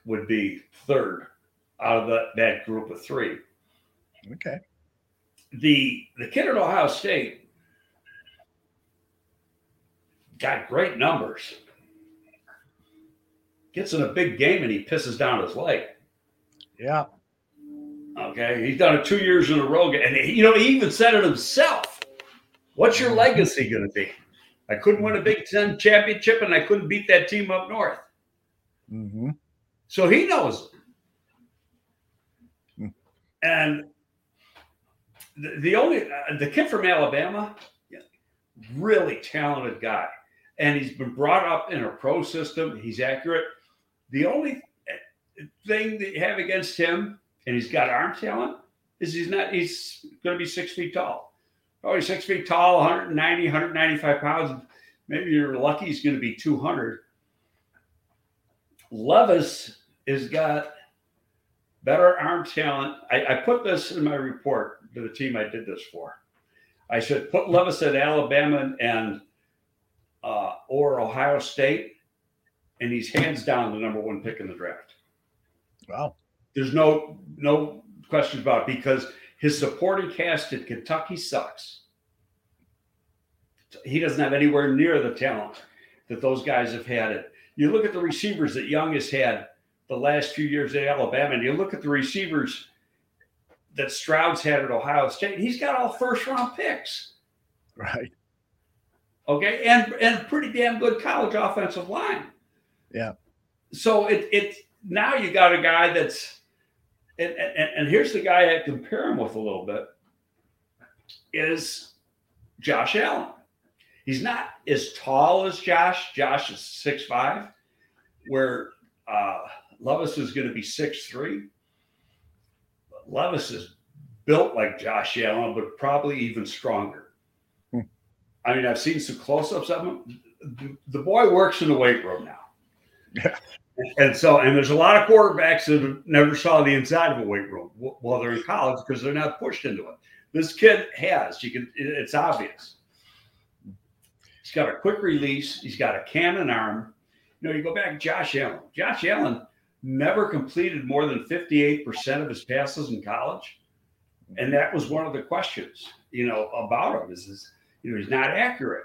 would be third out of the, that group of three. Okay. The the kid at Ohio State got great numbers. Gets in a big game and he pisses down his leg. Yeah. Okay, he's done it two years in a row, and he, you know he even said it himself. What's your legacy going to be? I couldn't win a Big Ten championship, and I couldn't beat that team up north. hmm So he knows. Hmm. And the, the only uh, the kid from Alabama, yeah, really talented guy, and he's been brought up in a pro system. He's accurate. The only thing that you have against him, and he's got arm talent, is he's not. He's going to be six feet tall. Oh, he's six feet tall, 190, 195 pounds. Maybe you're lucky he's going to be 200. Levis has got better arm talent. I, I, put this in my report to the team I did this for. I said put Levis at Alabama and uh, or Ohio State, and he's hands down the number one pick in the draft. Wow. There's no no questions about it because his supporting cast at Kentucky sucks. He doesn't have anywhere near the talent that those guys have had. It. You look at the receivers that Young has had the last few years at Alabama, and you look at the receivers that Stroud's had at Ohio State. He's got all first round picks. Right. Okay, and and pretty damn good college offensive line. Yeah. So it it now you got a guy that's and, and, and here's the guy I compare him with a little bit is Josh Allen. He's not as tall as Josh. Josh is six five, where uh, Levis is going to be six three. Levis is built like Josh Allen, but probably even stronger. Hmm. I mean, I've seen some close-ups of him. The, the boy works in the weight room now. Yeah. And so, and there's a lot of quarterbacks that never saw the inside of a weight room while they're in college because they're not pushed into it. This kid has. You can. It's obvious. He's got a quick release. He's got a cannon arm. You know, you go back Josh Allen. Josh Allen never completed more than 58% of his passes in college. And that was one of the questions, you know, about him is, is you know, he's not accurate.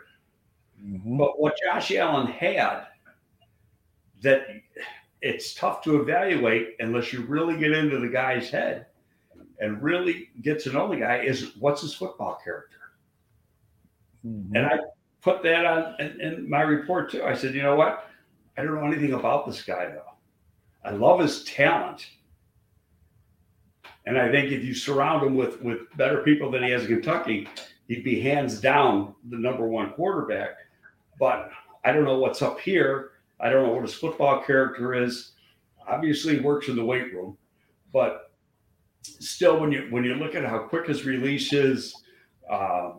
Mm-hmm. But what Josh Allen had that it's tough to evaluate unless you really get into the guy's head and really get to know the guy is what's his football character. Mm-hmm. And I put that on in, in, my report too. I said, you know what? I don't know anything about this guy though. I love his talent. And I think if you surround him with with better people than he has in Kentucky, he'd be hands down the number one quarterback. But I don't know what's up here I don't know what his football character is. Obviously, works in the weight room, but still, when you when you look at how quick his release is, uh,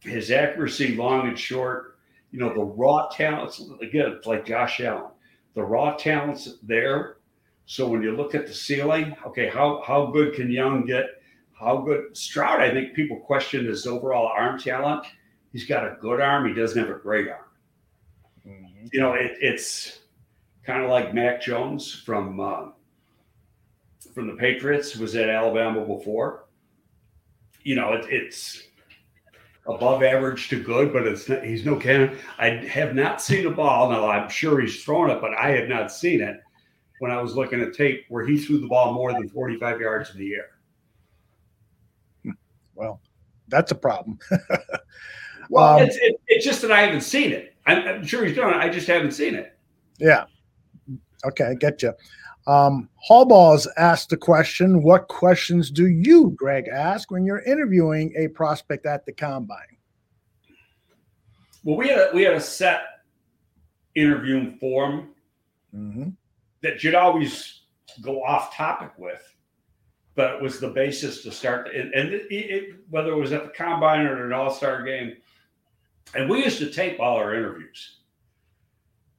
his accuracy, long and short, you know, the raw talents. Again, it's like Josh Allen. The raw talents there. So when you look at the ceiling, okay, how how good can Young get? How good Stroud? I think people question his overall arm talent. He's got a good arm. He doesn't have a great arm you know, it, it's kind of like Mac Jones from uh, from the Patriots was at Alabama before. You know, it, it's above average to good, but it's not, he's no cannon. I have not seen a ball. Now I'm sure he's thrown it, but I have not seen it when I was looking at tape where he threw the ball more than 45 yards in the air. Well, that's a problem. well, um, it's, it, it's just that I haven't seen it. I'm, I'm sure he's done it. I just haven't seen it. Yeah. Okay, I get you. Um, Hallballs asked the question What questions do you, Greg, ask when you're interviewing a prospect at the combine? Well, we had a, we had a set interviewing form mm-hmm. that you'd always go off topic with, but it was the basis to start. And, and it, it, whether it was at the combine or an all star game, and we used to tape all our interviews.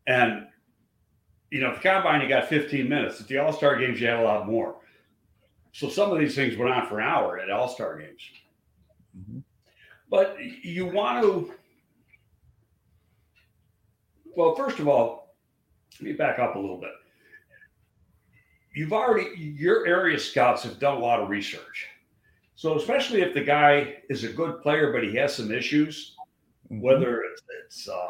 And, you know, the combine, you got 15 minutes. At the All Star games, you had a lot more. So some of these things went on for an hour at All Star games. Mm-hmm. But you want to, well, first of all, let me back up a little bit. You've already, your area scouts have done a lot of research. So, especially if the guy is a good player, but he has some issues. Whether it's, it's uh,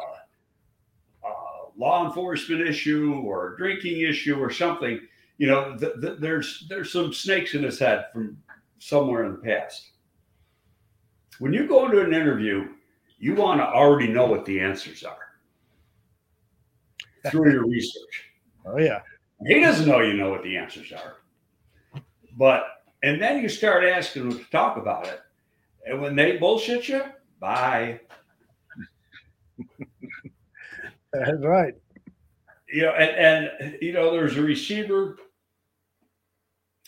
a law enforcement issue or a drinking issue or something. You know, th- th- there's there's some snakes in his head from somewhere in the past. When you go into an interview, you want to already know what the answers are through your research. Oh yeah. He doesn't know you know what the answers are. But and then you start asking them to talk about it. And when they bullshit you, bye. That's right. Know, and, and you know, there's a receiver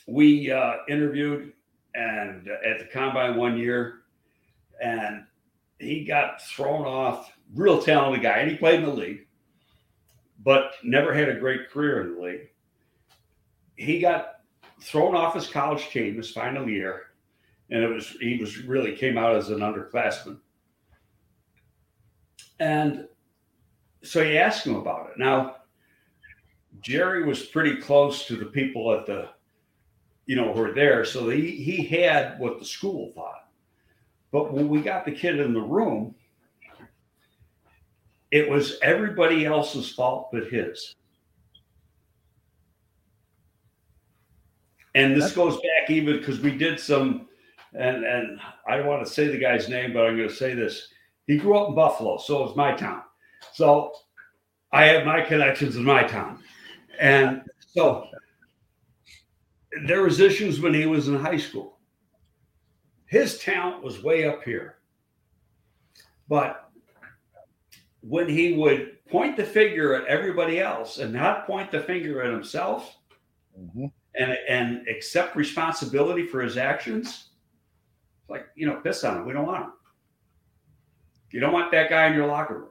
we uh, interviewed and uh, at the combine one year, and he got thrown off. Real talented guy, and he played in the league, but never had a great career in the league. He got thrown off his college team his final year, and it was he was really came out as an underclassman. And so he asked him about it. Now, Jerry was pretty close to the people at the, you know, who were there, so he he had what the school thought. But when we got the kid in the room, it was everybody else's fault but his. And this goes back even because we did some, and and I don't want to say the guy's name, but I'm going to say this. He grew up in Buffalo, so it's my town. So I have my connections in my town, and so there was issues when he was in high school. His talent was way up here, but when he would point the finger at everybody else and not point the finger at himself, mm-hmm and and accept responsibility for his actions, like you know, piss on him. We don't want him. You don't want that guy in your locker room.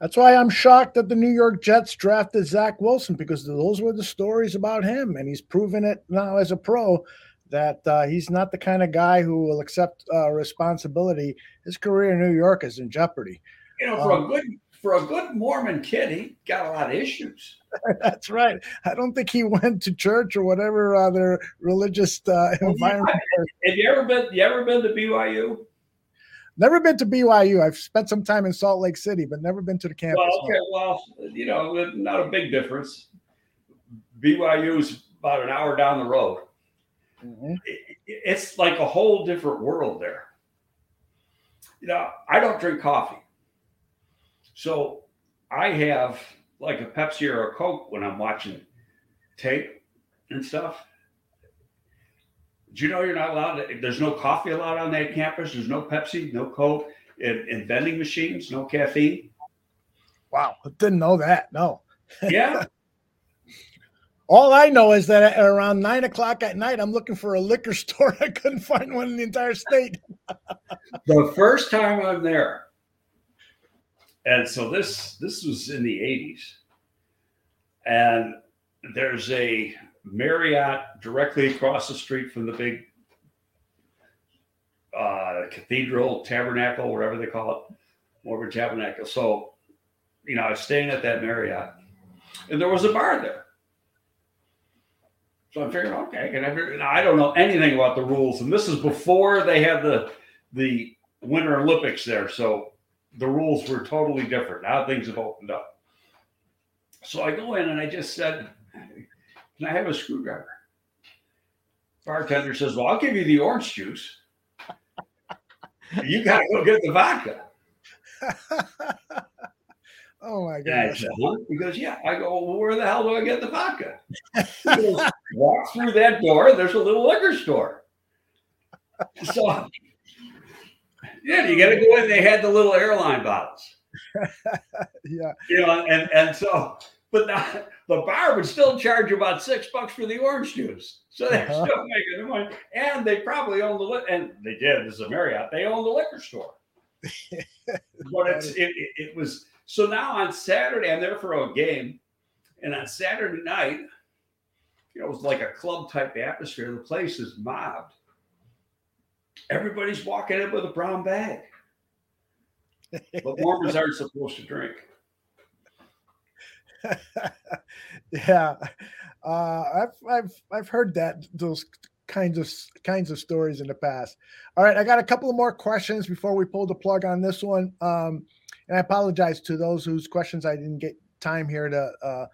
That's why I'm shocked that the New York Jets drafted Zach Wilson because those were the stories about him, and he's proven it now as a pro that uh, he's not the kind of guy who will accept uh, responsibility. His career in New York is in jeopardy. You know, for um, a good for a good Mormon kid, he got a lot of issues. That's right. I don't think he went to church or whatever other religious uh, environment. Have you ever been? You ever been to BYU? Never been to BYU. I've spent some time in Salt Lake City, but never been to the campus. Well, okay, well, you know, not a big difference. BYU is about an hour down the road. Mm-hmm. It's like a whole different world there. You know, I don't drink coffee. So I have like a Pepsi or a Coke when I'm watching tape and stuff. Do you know you're not allowed to, there's no coffee allowed on that campus? There's no Pepsi, no Coke, and, and vending machines, no caffeine. Wow. I didn't know that. No. Yeah. All I know is that around nine o'clock at night, I'm looking for a liquor store. I couldn't find one in the entire state. the first time I'm there, and so this this was in the 80s and there's a marriott directly across the street from the big uh, cathedral tabernacle whatever they call it mormon tabernacle so you know i was staying at that marriott and there was a bar there so i'm figuring okay can I, I don't know anything about the rules and this is before they had the the winter olympics there so the rules were totally different. Now things have opened up. So I go in and I just said, Can I have a screwdriver? Bartender says, Well, I'll give you the orange juice. you got to go get the vodka. oh my god! Said, huh? He goes, Yeah. I go, Well, where the hell do I get the vodka? He goes, Walk through that door. There's a little liquor store. So yeah, you got to go in. They had the little airline bottles. yeah. You know, and and so, but the, the bar would still charge you about six bucks for the orange juice. So they're uh-huh. still making the money, and they probably own the and they did. This is a Marriott. They own the liquor store. but it's it, it, it was so now on Saturday I'm there for a game, and on Saturday night, you know, it was like a club type atmosphere. The place is mobbed everybody's walking in with a brown bag. But Mormons aren't supposed to drink. yeah, uh, I've I've I've heard that those kinds of kinds of stories in the past. All right, I got a couple of more questions before we pull the plug on this one. Um, and I apologize to those whose questions I didn't get time here to uh,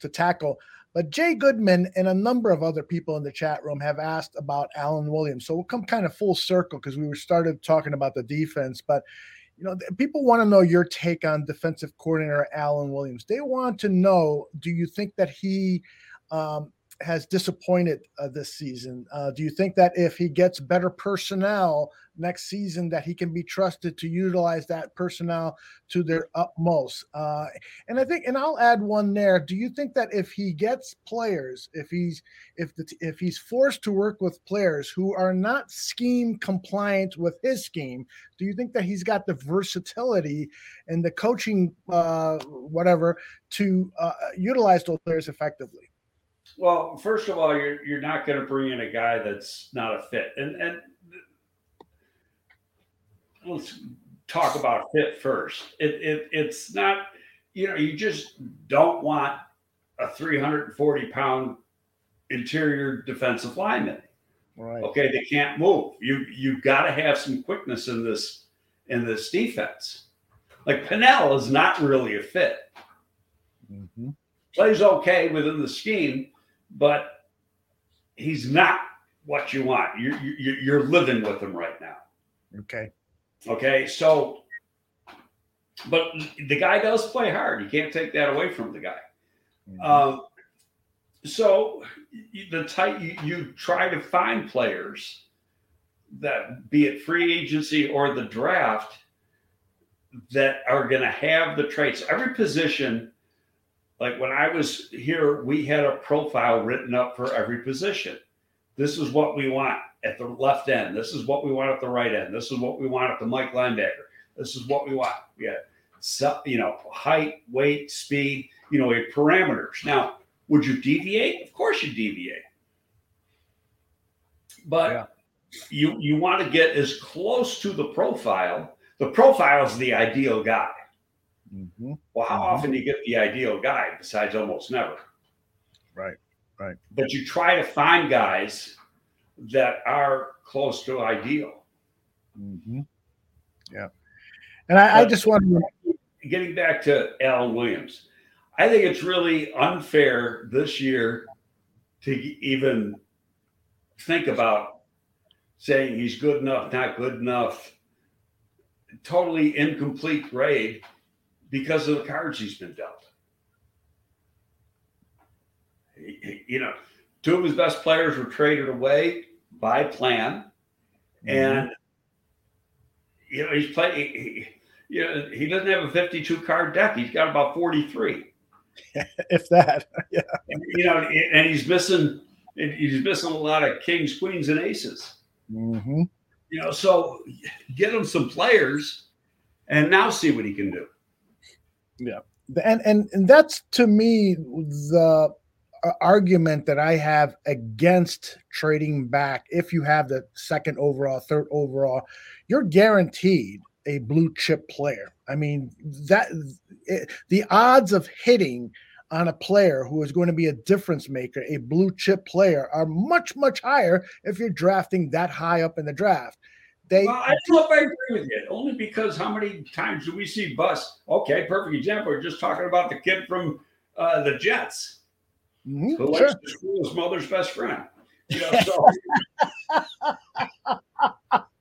to tackle. But Jay Goodman and a number of other people in the chat room have asked about Alan Williams. So we'll come kind of full circle because we were started talking about the defense. But you know, people want to know your take on defensive coordinator Alan Williams. They want to know: Do you think that he um, has disappointed uh, this season. Uh, do you think that if he gets better personnel next season, that he can be trusted to utilize that personnel to their utmost? Uh, and I think, and I'll add one there. Do you think that if he gets players, if he's if the if he's forced to work with players who are not scheme compliant with his scheme, do you think that he's got the versatility and the coaching, uh, whatever, to uh, utilize those players effectively? Well, first of all, you're you're not going to bring in a guy that's not a fit, and and let's talk about fit first. It, it it's not, you know, you just don't want a 340 pound interior defensive lineman. Right. Okay, they can't move. You you got to have some quickness in this in this defense. Like Pennel is not really a fit. Mm-hmm. Plays okay within the scheme, but he's not what you want. You're, you're, you're living with him right now. Okay. Okay. So, but the guy does play hard. You can't take that away from the guy. Mm-hmm. Um, so the type you, you try to find players that be it free agency or the draft that are going to have the traits. Every position like when I was here, we had a profile written up for every position. This is what we want at the left end. This is what we want at the right end. This is what we want at the Mike linebacker. This is what we want. We had, you know, height, weight, speed, you know, parameters. Now, would you deviate? Of course you deviate. But yeah. you you want to get as close to the profile. The profile is the ideal guy. Mm-hmm. Well, how mm-hmm. often do you get the ideal guy besides almost never? Right, right. But you try to find guys that are close to ideal. Mm-hmm. Yeah. And I, I just want to getting back to Alan Williams. I think it's really unfair this year to even think about saying he's good enough, not good enough, totally incomplete grade because of the cards he's been dealt. you know, two of his best players were traded away by plan, mm-hmm. and you know he's playing. He, you know, he doesn't have a 52 card deck. He's got about 43. if that, yeah. You know, and he's missing. He's missing a lot of kings, queens, and aces. Mm-hmm. You know, so get him some players, and now see what he can do. Yeah. And and and that's to me the uh, argument that I have against trading back if you have the second overall, third overall, you're guaranteed a blue chip player. I mean, that it, the odds of hitting on a player who is going to be a difference maker, a blue chip player, are much, much higher if you're drafting that high up in the draft. They well, I don't know if I agree with you. Only because how many times do we see Bus? Okay, perfect example. We're just talking about the kid from uh, the Jets mm-hmm, who sure. likes to his mother's best friend. You know, so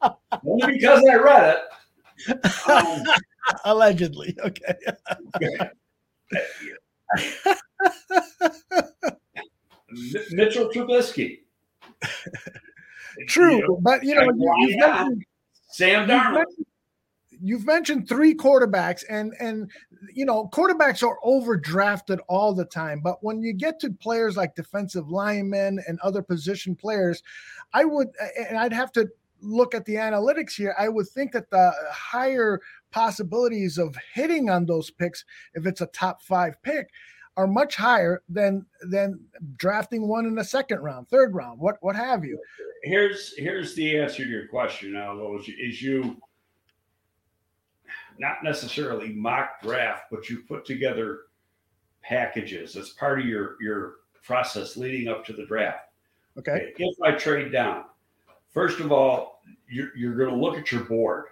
only because I read it. Um, Allegedly, okay. Mitchell Trubisky. True, you know, but you know, you, have mentioned, Sam Darnold. You've, you've mentioned three quarterbacks, and and you know, quarterbacks are overdrafted all the time. But when you get to players like defensive linemen and other position players, I would, and I'd have to look at the analytics here, I would think that the higher possibilities of hitting on those picks, if it's a top five pick, are much higher than than drafting one in the second round, third round, what what have you. Here's here's the answer to your question, Aldo, is, is you not necessarily mock draft, but you put together packages as part of your your process leading up to the draft. Okay. If I trade down, first of all, you're, you're going to look at your board,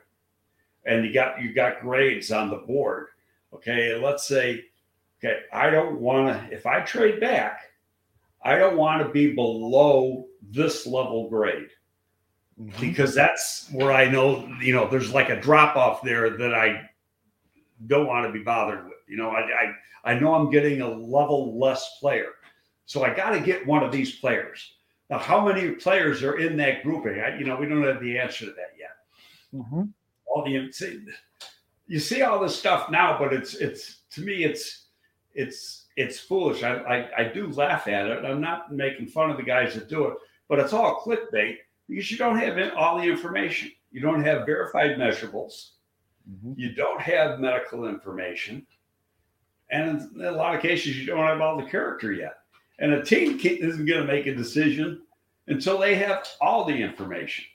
and you got you got grades on the board. Okay, let's say Okay, I don't want to, if I trade back, I don't want to be below this level grade mm-hmm. because that's where I know, you know, there's like a drop off there that I don't want to be bothered with. You know, I, I, I know I'm getting a level less player. So I got to get one of these players. Now, how many players are in that grouping? I, you know, we don't have the answer to that yet. Mm-hmm. All the you see all this stuff now, but it's it's to me it's it's it's foolish. I, I I do laugh at it. I'm not making fun of the guys that do it, but it's all clickbait because you don't have all the information. You don't have verified measurables. Mm-hmm. You don't have medical information. And in a lot of cases, you don't have all the character yet. And a team isn't going to make a decision until they have all the information.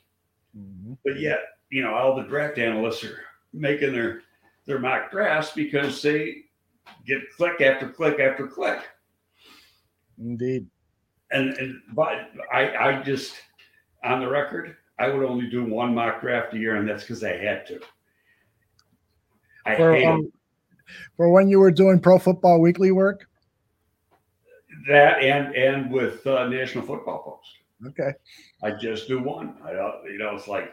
Mm-hmm. But yet, you know, all the draft analysts are making their their mock drafts because they get click after click after click. Indeed. And, and but I I just on the record, I would only do one mock draft a year, and that's because I had to. I for, hate um, for when you were doing Pro Football Weekly work. That and and with uh, National Football Post. Okay. I just do one. I don't. You know, it's like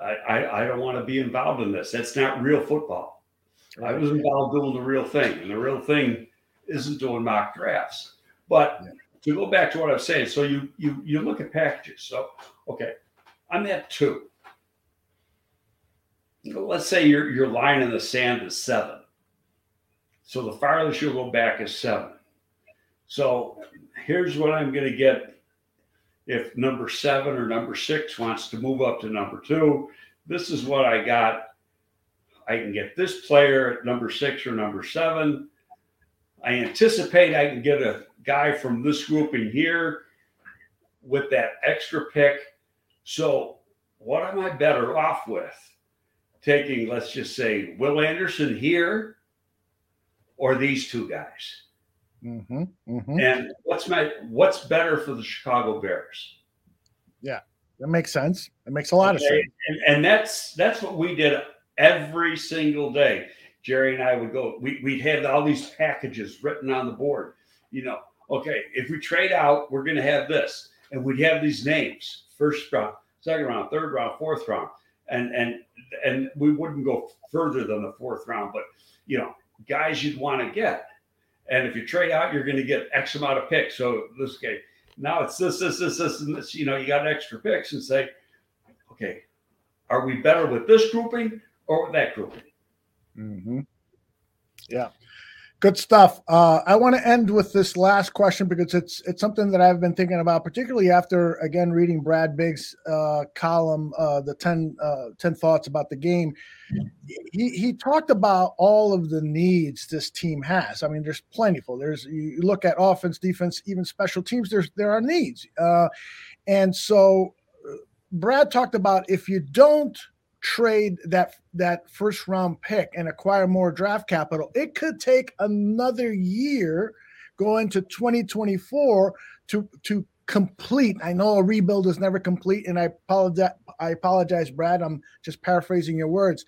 I I, I don't want to be involved in this. That's not real football. I was involved doing the real thing, and the real thing isn't doing mock drafts. But yeah. to go back to what I was saying, so you you you look at packages. So okay, I'm at two let's say your your line in the sand is seven. So the farthest you'll go back is seven. So here's what I'm going to get if number seven or number six wants to move up to number two. This is what I got. I can get this player at number six or number seven. I anticipate I can get a guy from this grouping here with that extra pick. So, what am I better off with? taking, let's just say, Will Anderson here or these two guys? Mm-hmm, mm-hmm. And what's my what's better for the Chicago Bears? Yeah, that makes sense. It makes a lot okay. of sense. And, and, that's that's what we did every single day. Jerry and I would go. We we'd have all these packages written on the board. You know, okay, if we trade out, we're going to have this, and we'd have these names: first round, second round, third round, fourth round and and and we wouldn't go further than the fourth round, but you know, guys you'd want to get. And if you trade out, you're going to get X amount of picks. So this game, now it's this, this, this, this, and this. You know, you got extra picks, and say, okay, are we better with this grouping or with that group. Mm-hmm. Yeah. Good stuff. Uh, I want to end with this last question because it's it's something that I've been thinking about, particularly after again reading Brad Biggs' uh, column, uh, the 10, uh, 10 thoughts about the game. He he talked about all of the needs this team has. I mean, there's plentiful. There's you look at offense, defense, even special teams. There's there are needs, uh, and so uh, Brad talked about if you don't trade that that first round pick and acquire more draft capital, it could take another year going to 2024 to to complete. I know a rebuild is never complete, and I apologize. I apologize, Brad. I'm just paraphrasing your words.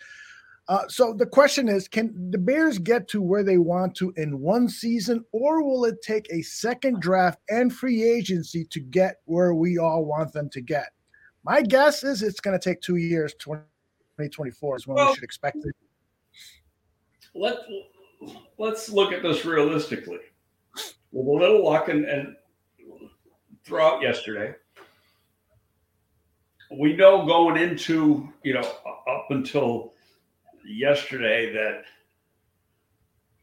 Uh, so the question is, can the Bears get to where they want to in one season, or will it take a second draft and free agency to get where we all want them to get? My guess is it's going to take two years, 20, 2024 is when well, we should expect it. Let Let's look at this realistically. With a little luck and, and throughout yesterday, we know going into you know up until yesterday that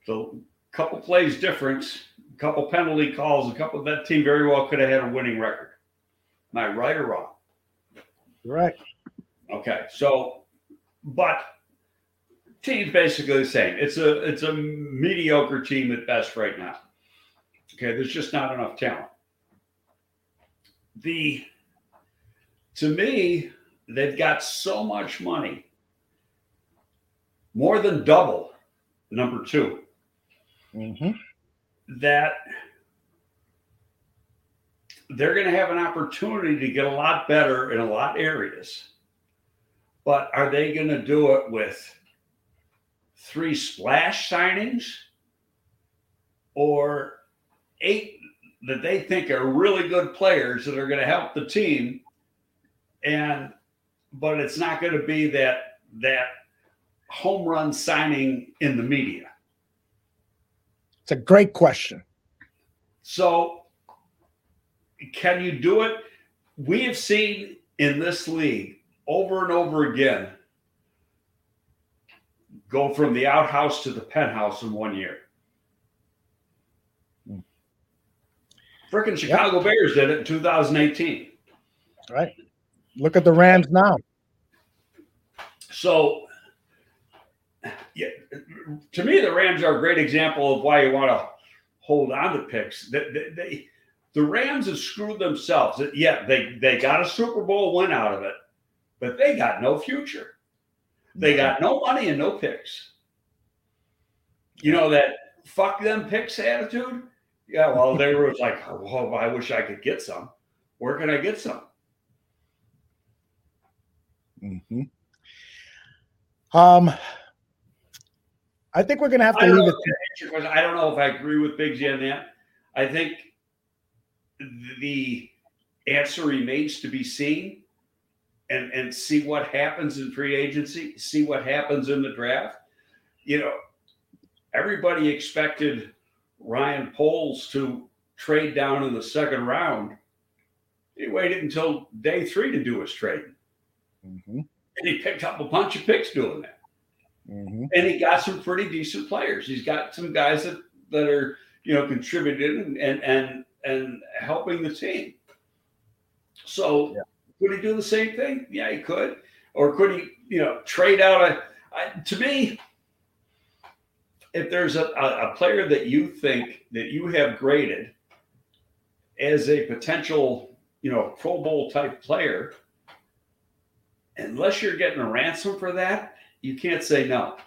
the couple plays difference, a couple penalty calls, a couple that team very well could have had a winning record. Am I right or wrong? Right. Okay, so but team's basically the same. It's a it's a mediocre team at best right now. Okay, there's just not enough talent. The to me, they've got so much money, more than double number 2 mm-hmm. that they're going to have an opportunity to get a lot better in a lot of areas but are they going to do it with three splash signings or eight that they think are really good players that are going to help the team? And but it's not going to be that that home run signing in the media. It's a great question. So, can you do it? We have seen in this league over and over again go from the outhouse to the penthouse in one year. Freaking Chicago yep. Bears did it in 2018. Right. Look at the Rams now. So, yeah, to me, the Rams are a great example of why you want to hold on to picks. They, they, they, the Rams have screwed themselves. Yeah, they, they got a Super Bowl win out of it, but they got no future. They got no money and no picks. You know that fuck them picks attitude? Yeah, well, they were like, oh, I wish I could get some. Where can I get some? Mm-hmm. Um, I think we're going to have to leave it. I don't know if I agree with Biggs on that. I think the answer remains to be seen and, and see what happens in free agency, see what happens in the draft. You know, everybody expected Ryan Poles to trade down in the second round. He waited until day three to do his trading. Mm-hmm. And he picked up a bunch of picks doing that. Mm-hmm. And he got some pretty decent players. He's got some guys that, that are, you know, contributing and and and helping the team. So yeah. Could he do the same thing? Yeah, he could. Or could he, you know, trade out a I, to me, if there's a, a, player that you think that you have graded as a potential, you know, Pro Bowl type player, unless you're getting a ransom for that, you can't say no.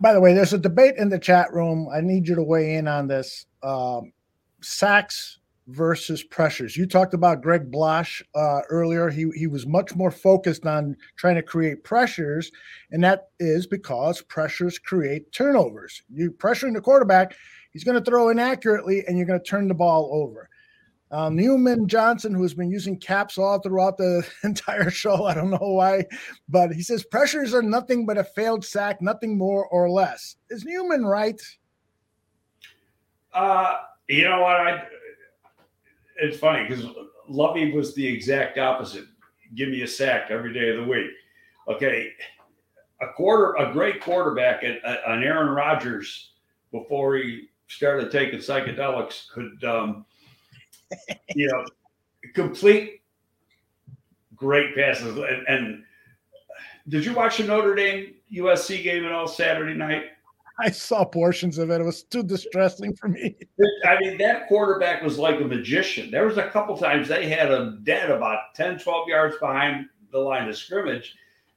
By the way, there's a debate in the chat room. I need you to weigh in on this. Um, sacks versus pressures. You talked about Greg Blache uh, earlier. He he was much more focused on trying to create pressures, and that is because pressures create turnovers. You pressuring the quarterback, he's going to throw inaccurately, and you're going to turn the ball over. Um, Newman Johnson, who has been using caps all throughout the entire show, I don't know why, but he says pressures are nothing but a failed sack, nothing more or less. Is Newman right? Uh, you know what? I it's funny because Lovie was the exact opposite. Give me a sack every day of the week. Okay, a quarter, a great quarterback, an Aaron Rodgers before he started taking psychedelics could, um, you know, complete great passes. And, and did you watch the Notre Dame USC game at all Saturday night? I saw portions of it. It was too distressing for me. I mean, that quarterback was like a magician. There was a couple times they had him dead about 10, 12 yards behind the line of scrimmage.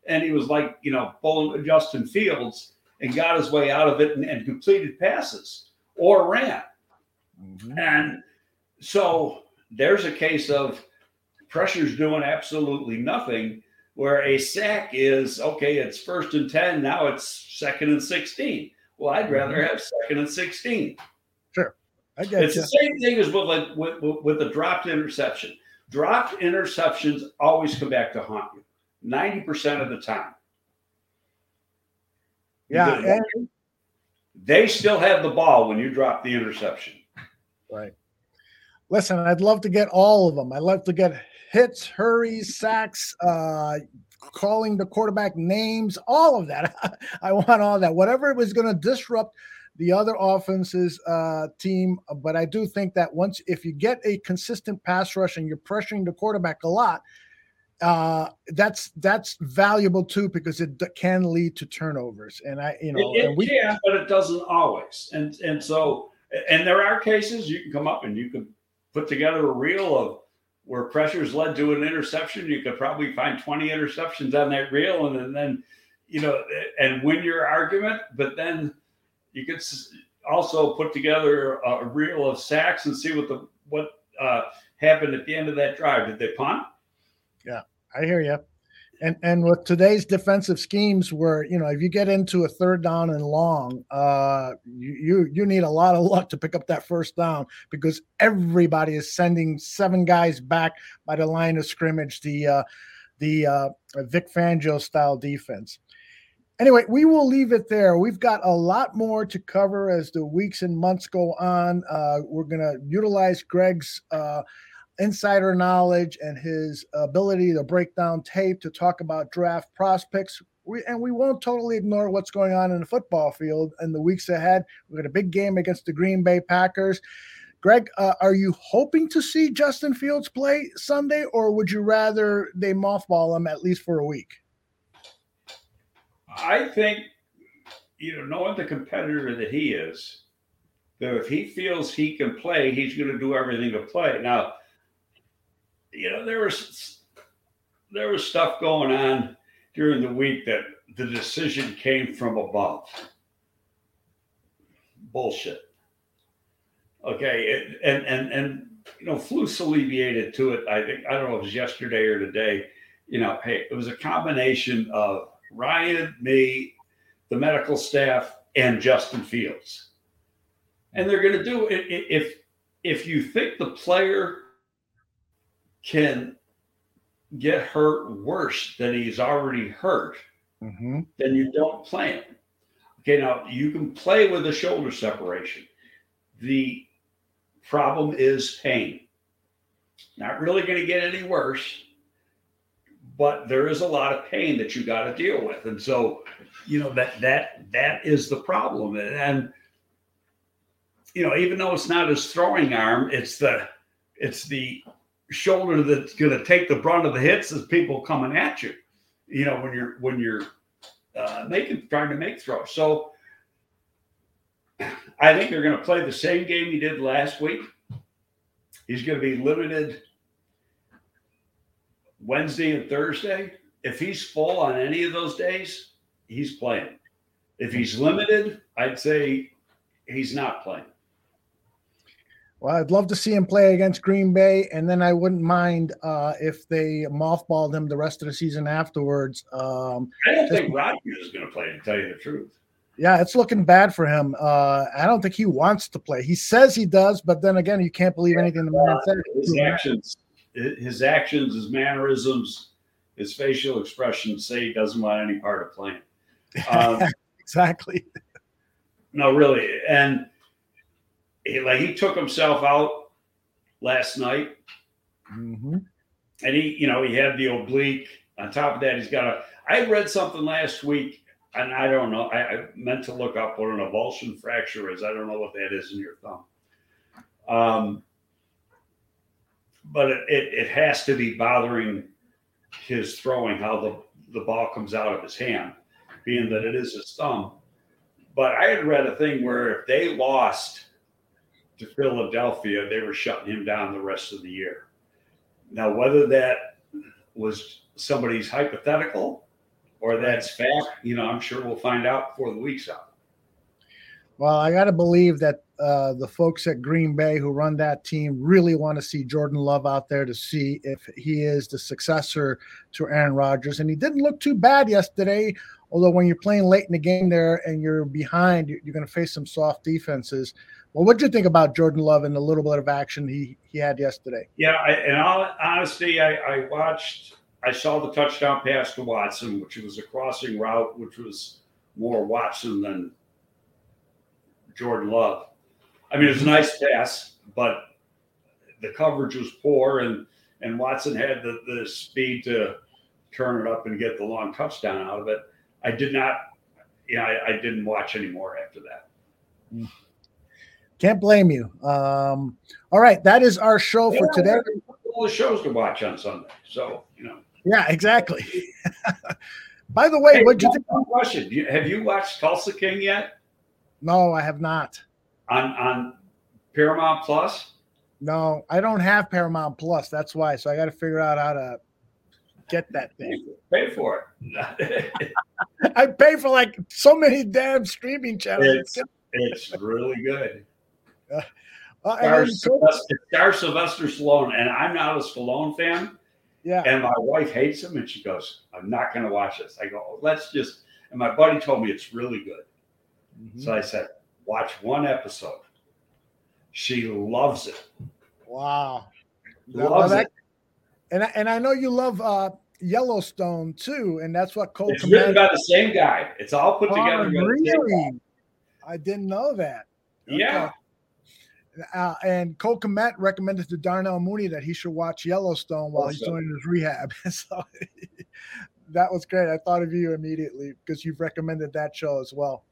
And he was like, you know, pulling Justin Fields and got his way out of it and, and completed passes or ran. Mm-hmm. And so there's a case of pressure's doing absolutely nothing, where a sack is okay, it's first and 10, now it's second and 16. Well, I'd rather mm-hmm. have second and 16. Sure. I get It's you. the same thing as with, like, with, with, with the dropped interception. Dropped interceptions always come back to haunt you 90% of the time. Yeah. And- they still have the ball when you drop the interception. Right. Listen, I'd love to get all of them. I'd love to get hits, hurries, sacks, uh, calling the quarterback names, all of that. I want all that. Whatever it was going to disrupt the other offense's uh, team. But I do think that once, if you get a consistent pass rush and you're pressuring the quarterback a lot, uh, that's that's valuable too because it can lead to turnovers. And I, you know, it, it we, can, but it doesn't always. And and so, and there are cases you can come up and you can put together a reel of where pressures led to an interception, you could probably find 20 interceptions on that reel and, and then, you know, and win your argument. But then you could also put together a reel of sacks and see what the what uh, happened at the end of that drive. Did they punt? Yeah, I hear you. And and with today's defensive schemes, where you know if you get into a third down and long, uh, you you, need a lot of luck to pick up that first down because everybody is sending seven guys back by the line of scrimmage. The uh, the uh, Vic Fangio style defense. Anyway, we will leave it there. We've got a lot more to cover as the weeks and months go on. Uh, we're going to utilize Greg's uh, insider knowledge and his ability to break down tape to talk about draft prospects. We, and we won't totally ignore what's going on in the football field in the weeks ahead. We've got a big game against the Green Bay Packers. Greg, uh, are you hoping to see Justin Fields play Sunday, or would you rather they mothball him at least for a week? I think, you know, knowing the competitor that he is, that if he feels he can play, he's going to do everything to play. Now, you know, there was there was stuff going on during the week that the decision came from above. Bullshit. Okay, and and and you know, Flus alleviated to it. I think I don't know if it was yesterday or today. You know, hey, it was a combination of Ryan, me, the medical staff, and Justin Fields, and they're going to do it if if you think the player can get hurt worse than he's already hurt, mm-hmm. then you don't play him. Okay, now you can play with a shoulder separation. The problem is pain. Not really going to get any worse, but there is a lot of pain that you got to deal with, and so you know that that that is the problem. And you know, even though it's not his throwing arm, it's the it's the shoulder that's going to take the brunt of the hits as people coming at you. You know, when you're when you're uh, making trying to make throws. So I think they're going to play the same game he did last week. He's going to be limited Wednesday and Thursday. If he's full on any of those days, he's playing. If he's limited, I'd say he's not playing. Well, I'd love to see him play against Green Bay, and then I wouldn't mind uh, if they mothballed him the rest of the season afterwards. Um, I don't think Rodgers is going to play, to tell you the truth. Yeah, it's looking bad for him. Uh, I don't think he wants to play. He says he does, but then again, you can't believe anything the man said. His actions, his actions, his mannerisms, his facial expressions say he doesn't want any part of playing. Um, exactly. No, really, and he, like he took himself out last night, mm-hmm. and he, you know, he had the oblique. On top of that, he's got a. I read something last week, and I don't know. I, I meant to look up what an avulsion fracture is. I don't know what that is in your thumb. Um, but it, it, it has to be bothering his throwing, how the, the ball comes out of his hand, being that it is his thumb. But I had read a thing where if they lost to Philadelphia, they were shutting him down the rest of the year. Now, whether that was somebody's hypothetical or that's fact, you know, I'm sure we'll find out before the week's out. Well, I got to believe that uh, the folks at Green Bay who run that team really want to see Jordan Love out there to see if he is the successor to Aaron Rodgers. And he didn't look too bad yesterday. Although when you're playing late in the game there and you're behind, you're going to face some soft defenses. Well, what did you think about Jordan Love and the little bit of action he he had yesterday? Yeah, I, in all I, I watched, I saw the touchdown pass to Watson, which was a crossing route, which was more Watson than Jordan Love. I mean, it was a nice pass, but the coverage was poor, and and Watson had the, the speed to turn it up and get the long touchdown out of it. I did not, you know, I, I didn't watch anymore after that. Can't blame you. Um, all right, that is our show yeah, for today. All the shows to watch on Sunday, so you know. Yeah, exactly. By the way, hey, what you think? Question: Have you watched Tulsa King yet? No, I have not. On on Paramount Plus? No, I don't have Paramount Plus. That's why. So I got to figure out how to get that thing. Pay for it. I pay for like so many damn streaming channels. It's, it's really good. Uh, uh, Sylvester, star Sylvester Stallone, and I'm not a Stallone fan. Yeah. And my wife hates him, and she goes, "I'm not going to watch this." I go, oh, "Let's just." And my buddy told me it's really good, mm-hmm. so I said, "Watch one episode." She loves it. Wow. Loves that, it. And I, and I know you love uh, Yellowstone too, and that's what Cole. It's written by the same guy. It's all put Oh, together. by the same guy. really? I didn't know that. Yeah. Uh, and Cole Kmet recommended to Darnell Mooney that he should watch Yellowstone while he's doing his rehab. so that was great. I thought of you immediately because you've recommended that show as well.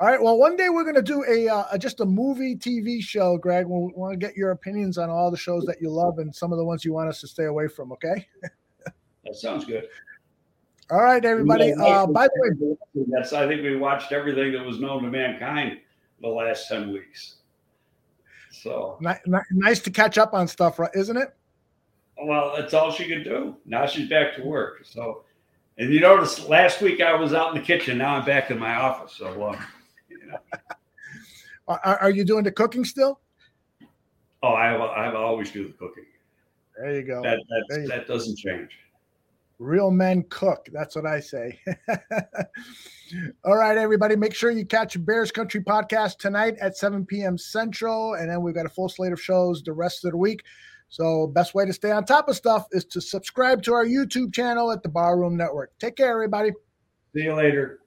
All right. Well, one day we're going to do a uh, just a movie TV show, Greg. We want to get your opinions on all the shows that you love and some of the ones you want us to stay away from. Okay. That sounds good. All right, everybody. Uh, by the way, that's I think we watched everything that was known to mankind the last ten weeks. So ni- ni- nice to catch up on stuff, right? Isn't it? well, that's all she could do. Now she's back to work. So, and you notice last week I was out in the kitchen. Now I'm back in my office. So, uh, Are, are you doing the cooking still? oh, I I always do the cooking. There you go. That that you- that doesn't change. Real men cook. That's what I say. All right, everybody. Make sure you catch Bears Country podcast tonight at 7 p.m. Central. And then we've got a full slate of shows the rest of the week. So, best way to stay on top of stuff is to subscribe to our YouTube channel at the Barroom Network. Take care, everybody. See you later.